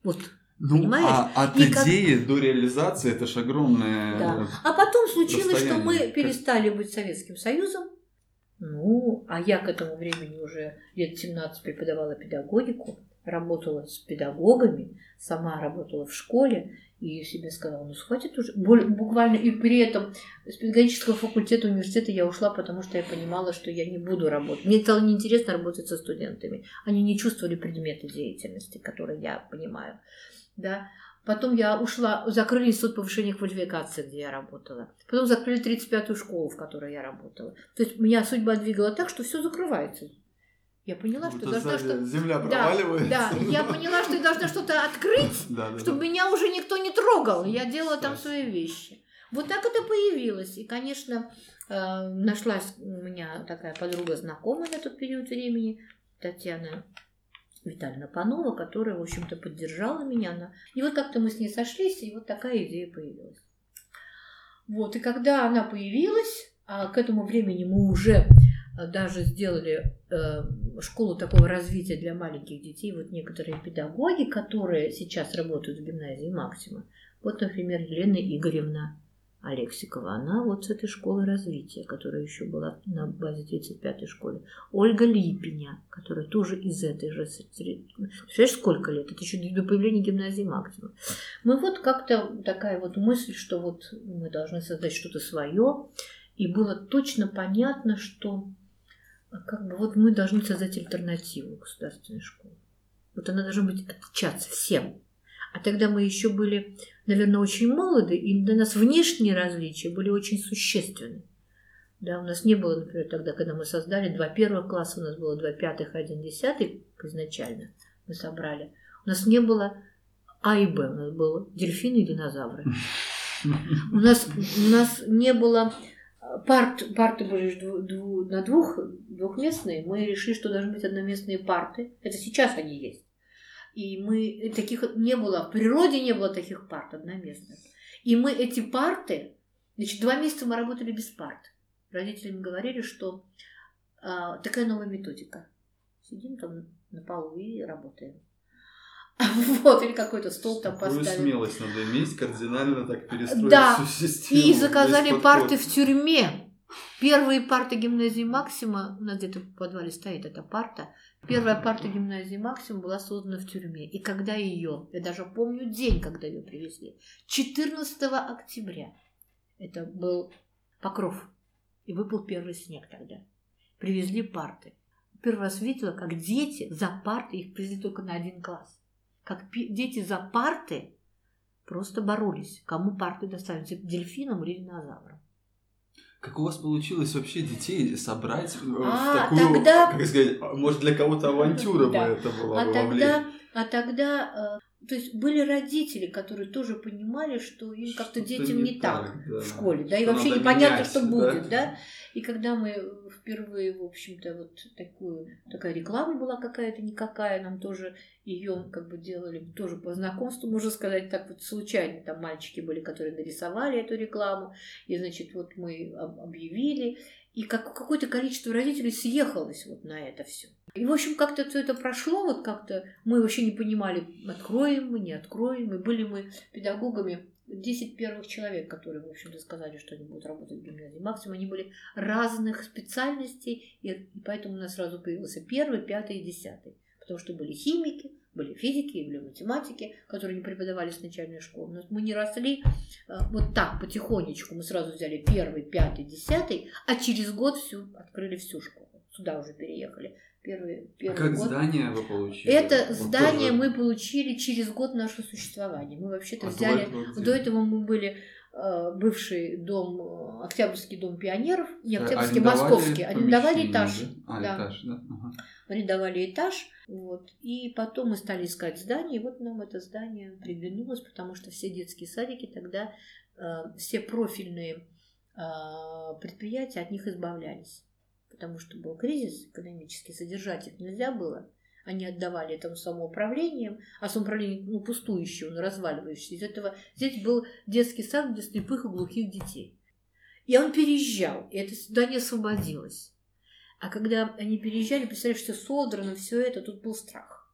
Вот. Ну, Понимаешь? а от И как- идеи до реализации это ж огромное... Да. А потом случилось, что мы расстояние. перестали быть Советским Союзом. Ну, а я к этому времени уже лет 17 преподавала педагогику, работала с педагогами, сама работала в школе, и себе сказала, ну, хватит уже. Буквально, и при этом с педагогического факультета университета я ушла, потому что я понимала, что я не буду работать. Мне стало неинтересно работать со студентами. Они не чувствовали предметы деятельности, которые я понимаю. Да. Потом я ушла, закрыли институт повышения квалификации, где я работала. Потом закрыли 35-ю школу, в которой я работала. То есть меня судьба двигала так, что все закрывается. Я поняла, что должна что Земля Да, проваливается. да, я поняла, что я должна что-то открыть, Да, да, чтобы да. меня уже никто не трогал. Я делала там свои вещи. Вот так это появилось. И, конечно, э, нашлась у меня такая подруга знакомая на тот период времени, Татьяна Витальевна Панова, которая, в общем-то, поддержала меня. Она... И вот как-то мы с ней сошлись, и вот такая идея появилась. Вот, и когда она появилась, а к этому времени мы уже даже сделали э, школу такого развития для маленьких детей, вот некоторые педагоги, которые сейчас работают в гимназии Максима. Вот, например, Елена Игоревна Алексикова, она вот с этой школы развития, которая еще была на базе 35-й школе. Ольга Липиня, которая тоже из этой же... Представляешь, сколько лет? Это еще до появления гимназии Максима. Мы вот как-то такая вот мысль, что вот мы должны создать что-то свое, и было точно понятно, что а как бы вот мы должны создать альтернативу государственной школе. Вот она должна быть отличаться всем. А тогда мы еще были, наверное, очень молоды, и для нас внешние различия были очень существенны. Да, у нас не было, например, тогда, когда мы создали два первых класса, у нас было два пятых, один десятый изначально мы собрали. У нас не было А и Б, у нас было дельфины и динозавры. У нас, у нас не было парт, парты были дву- дву- на двух, двухместные. Мы решили, что должны быть одноместные парты. Это сейчас они есть. И мы таких не было, в природе не было таких парт одноместных. И мы эти парты, значит, два месяца мы работали без парт. Родителям говорили, что а, такая новая методика. Сидим там на полу и работаем. Вот, или какой-то стол там Какую поставили. смелость надо иметь, кардинально так перестроить Да, всю систему. И заказали парты в тюрьме. Первые парты гимназии Максима, у нас где-то в подвале стоит эта парта. Первая парта гимназии Максима была создана в тюрьме. И когда ее, я даже помню день, когда ее привезли, 14 октября, это был Покров, и выпал первый снег тогда. Привезли парты. Первый раз видела, как дети за парты, их привезли только на один класс, как дети за парты просто боролись, кому парты достанутся, дельфинам или динозаврам. Как у вас получилось вообще детей собрать э, в А, такую, тогда- как сказать, может для кого-то авантюра бы это была А бы тогда, а тогда, э, то есть были родители, которые тоже понимали, что им как-то детям не, так, да. в школе, да, и Что вообще непонятно, менять, что да. будет, да. И когда мы впервые, в общем-то, вот такую, такая реклама была какая-то никакая, нам тоже ее как бы делали тоже по знакомству, можно сказать, так вот случайно. Там мальчики были, которые нарисовали эту рекламу, и, значит, вот мы об- объявили, и как, какое-то количество родителей съехалось вот на это все. И, в общем, как-то все это прошло, вот как-то мы вообще не понимали, откроем мы, не откроем мы. Были мы педагогами 10 первых человек, которые, в общем-то, сказали, что они будут работать в гимназии. Максимум они были разных специальностей, и, и поэтому у нас сразу появился первый, пятый и десятый. Потому что были химики, были физики, были математики, которые не преподавали с начальной школы. Но мы не росли э, вот так потихонечку. Мы сразу взяли первый, пятый, десятый, а через год всю, открыли всю школу. Сюда уже переехали. Первый, А первый как год. здание вы получили? Это Вот здание тоже- мы получили через год нашего существования. Мы вообще-то А до взяли... этого где? До этого мы были э, бывший дом, э, Октябрьский дом пионеров, не Октябрьский, арендовали Московский. Арендовали этаж. А, да. этаж, да? Ага. Арендовали этаж. Вот. И потом мы стали искать здание. И вот нам это здание приглянулось, потому что все детские садики тогда, э, все профильные предприятия от них избавлялись. Потому что был кризис экономический, содержать их нельзя было. Они отдавали этому самоуправлением, а самоуправление ну, пустующее, он разваливающийся. Из этого здесь был детский сад для слепых и глухих детей. И он переезжал, и это здание освободилось. А когда они переезжали, представляешь, все содрано, все это, тут был страх.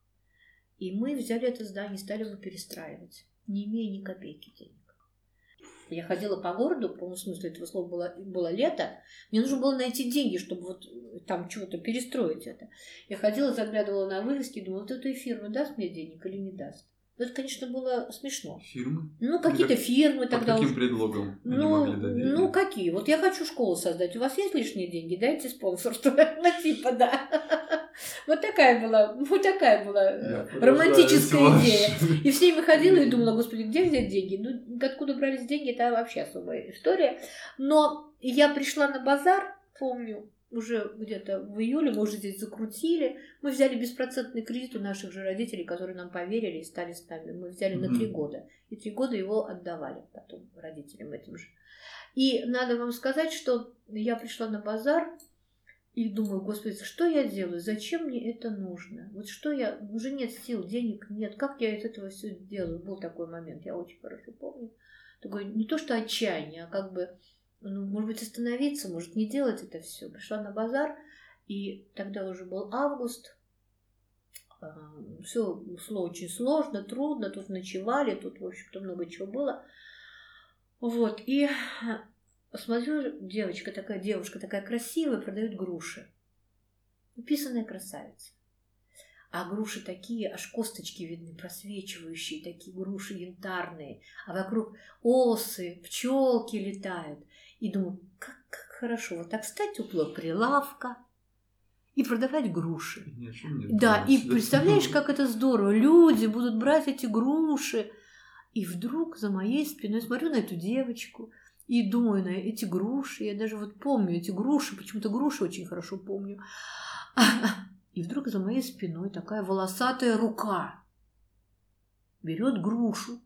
И мы взяли это здание и стали его перестраивать, не имея ни копейки денег. Я ходила по городу, в полном смысле этого слова было, было лето, мне нужно было найти деньги, чтобы вот там чего-то перестроить это. Я ходила, заглядывала на вывески, думала, вот эта фирма даст мне денег или не даст. Ну, Это, конечно, было смешно. Фирмы? Ну, какие-то Как- фирмы Под тогда каким уже. предлогом Ну, ну, какие? Вот я хочу школу создать. У вас есть лишние деньги? Дайте спонсорство. Ну, типа, да. Вот такая была, вот такая была э, Я романтическая идея. И все время ходила и думала, господи, где взять деньги? Ну, откуда брались деньги, это вообще особая история. Но я пришла на базар, помню, уже где-то в июле, мы уже здесь закрутили. Мы взяли беспроцентный кредит у наших же родителей, которые нам поверили и стали с нами. Мы взяли на три года. И три года его отдавали потом родителям этим же. И надо вам сказать, что я пришла на базар и думаю, господи, что я делаю? Зачем мне это нужно? Вот что я... Уже нет сил, денег нет. Как я из этого все делаю? Был такой момент, я очень хорошо помню. Такой не то что отчаяние, а как бы, ну, может быть, остановиться, может, не делать это все. Пришла на базар, и тогда уже был август. Все шло очень сложно, трудно. Тут ночевали, тут, в общем-то, много чего было. Вот, и смотрю, девочка такая, девушка такая красивая, продает груши. Написанная красавица. А груши такие, аж косточки видны, просвечивающие, такие груши янтарные. А вокруг осы, пчелки летают. И думаю, как, как хорошо, вот так встать около прилавка и продавать груши. Ни о чём не Да, и представляешь, как это здорово. Люди будут брать эти груши. И вдруг за моей спиной смотрю на эту девочку и думаю на эти груши. Я даже вот помню эти груши, почему-то груши очень хорошо помню. И вдруг за моей спиной такая волосатая рука берет грушу.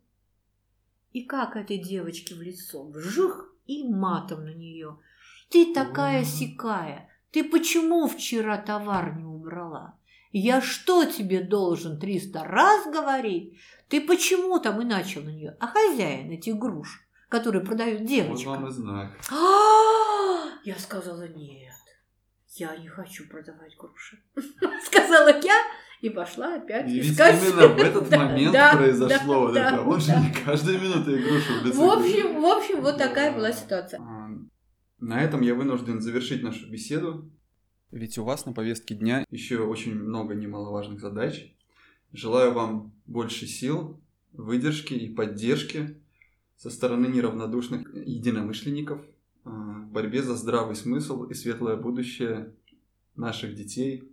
И как этой девочке в лицо, вжух, и матом на нее. Ты такая сикая, ты почему вчера товар не убрала? Я что тебе должен триста раз говорить? Ты почему там и начал на нее? А хозяин этих груш, которые продают Вот девочкам. вам и знак. А, Я сказала, нет, я не хочу продавать груши. Сказала я и пошла опять И ведь искать. именно в этот момент да, произошло да, вот да, это. Он же не каждая минута игрушу в лице. В общем, в общем, вот такая была ситуация. А, На этом я вынужден завершить нашу беседу. Ведь у вас на повестке дня еще очень много немаловажных задач. Желаю вам больше сил, выдержки и поддержки со стороны неравнодушных единомышленников а, в борьбе за здравый смысл и светлое будущее наших детей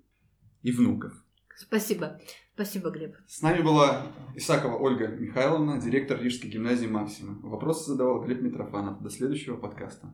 и внуков. Спасибо. Спасибо, Глеб. С нами была Исакова Ольга Михайловна, директор Рижской гимназии Максима. Вопросы задавал Глеб Митрофанов. До следующего подкаста.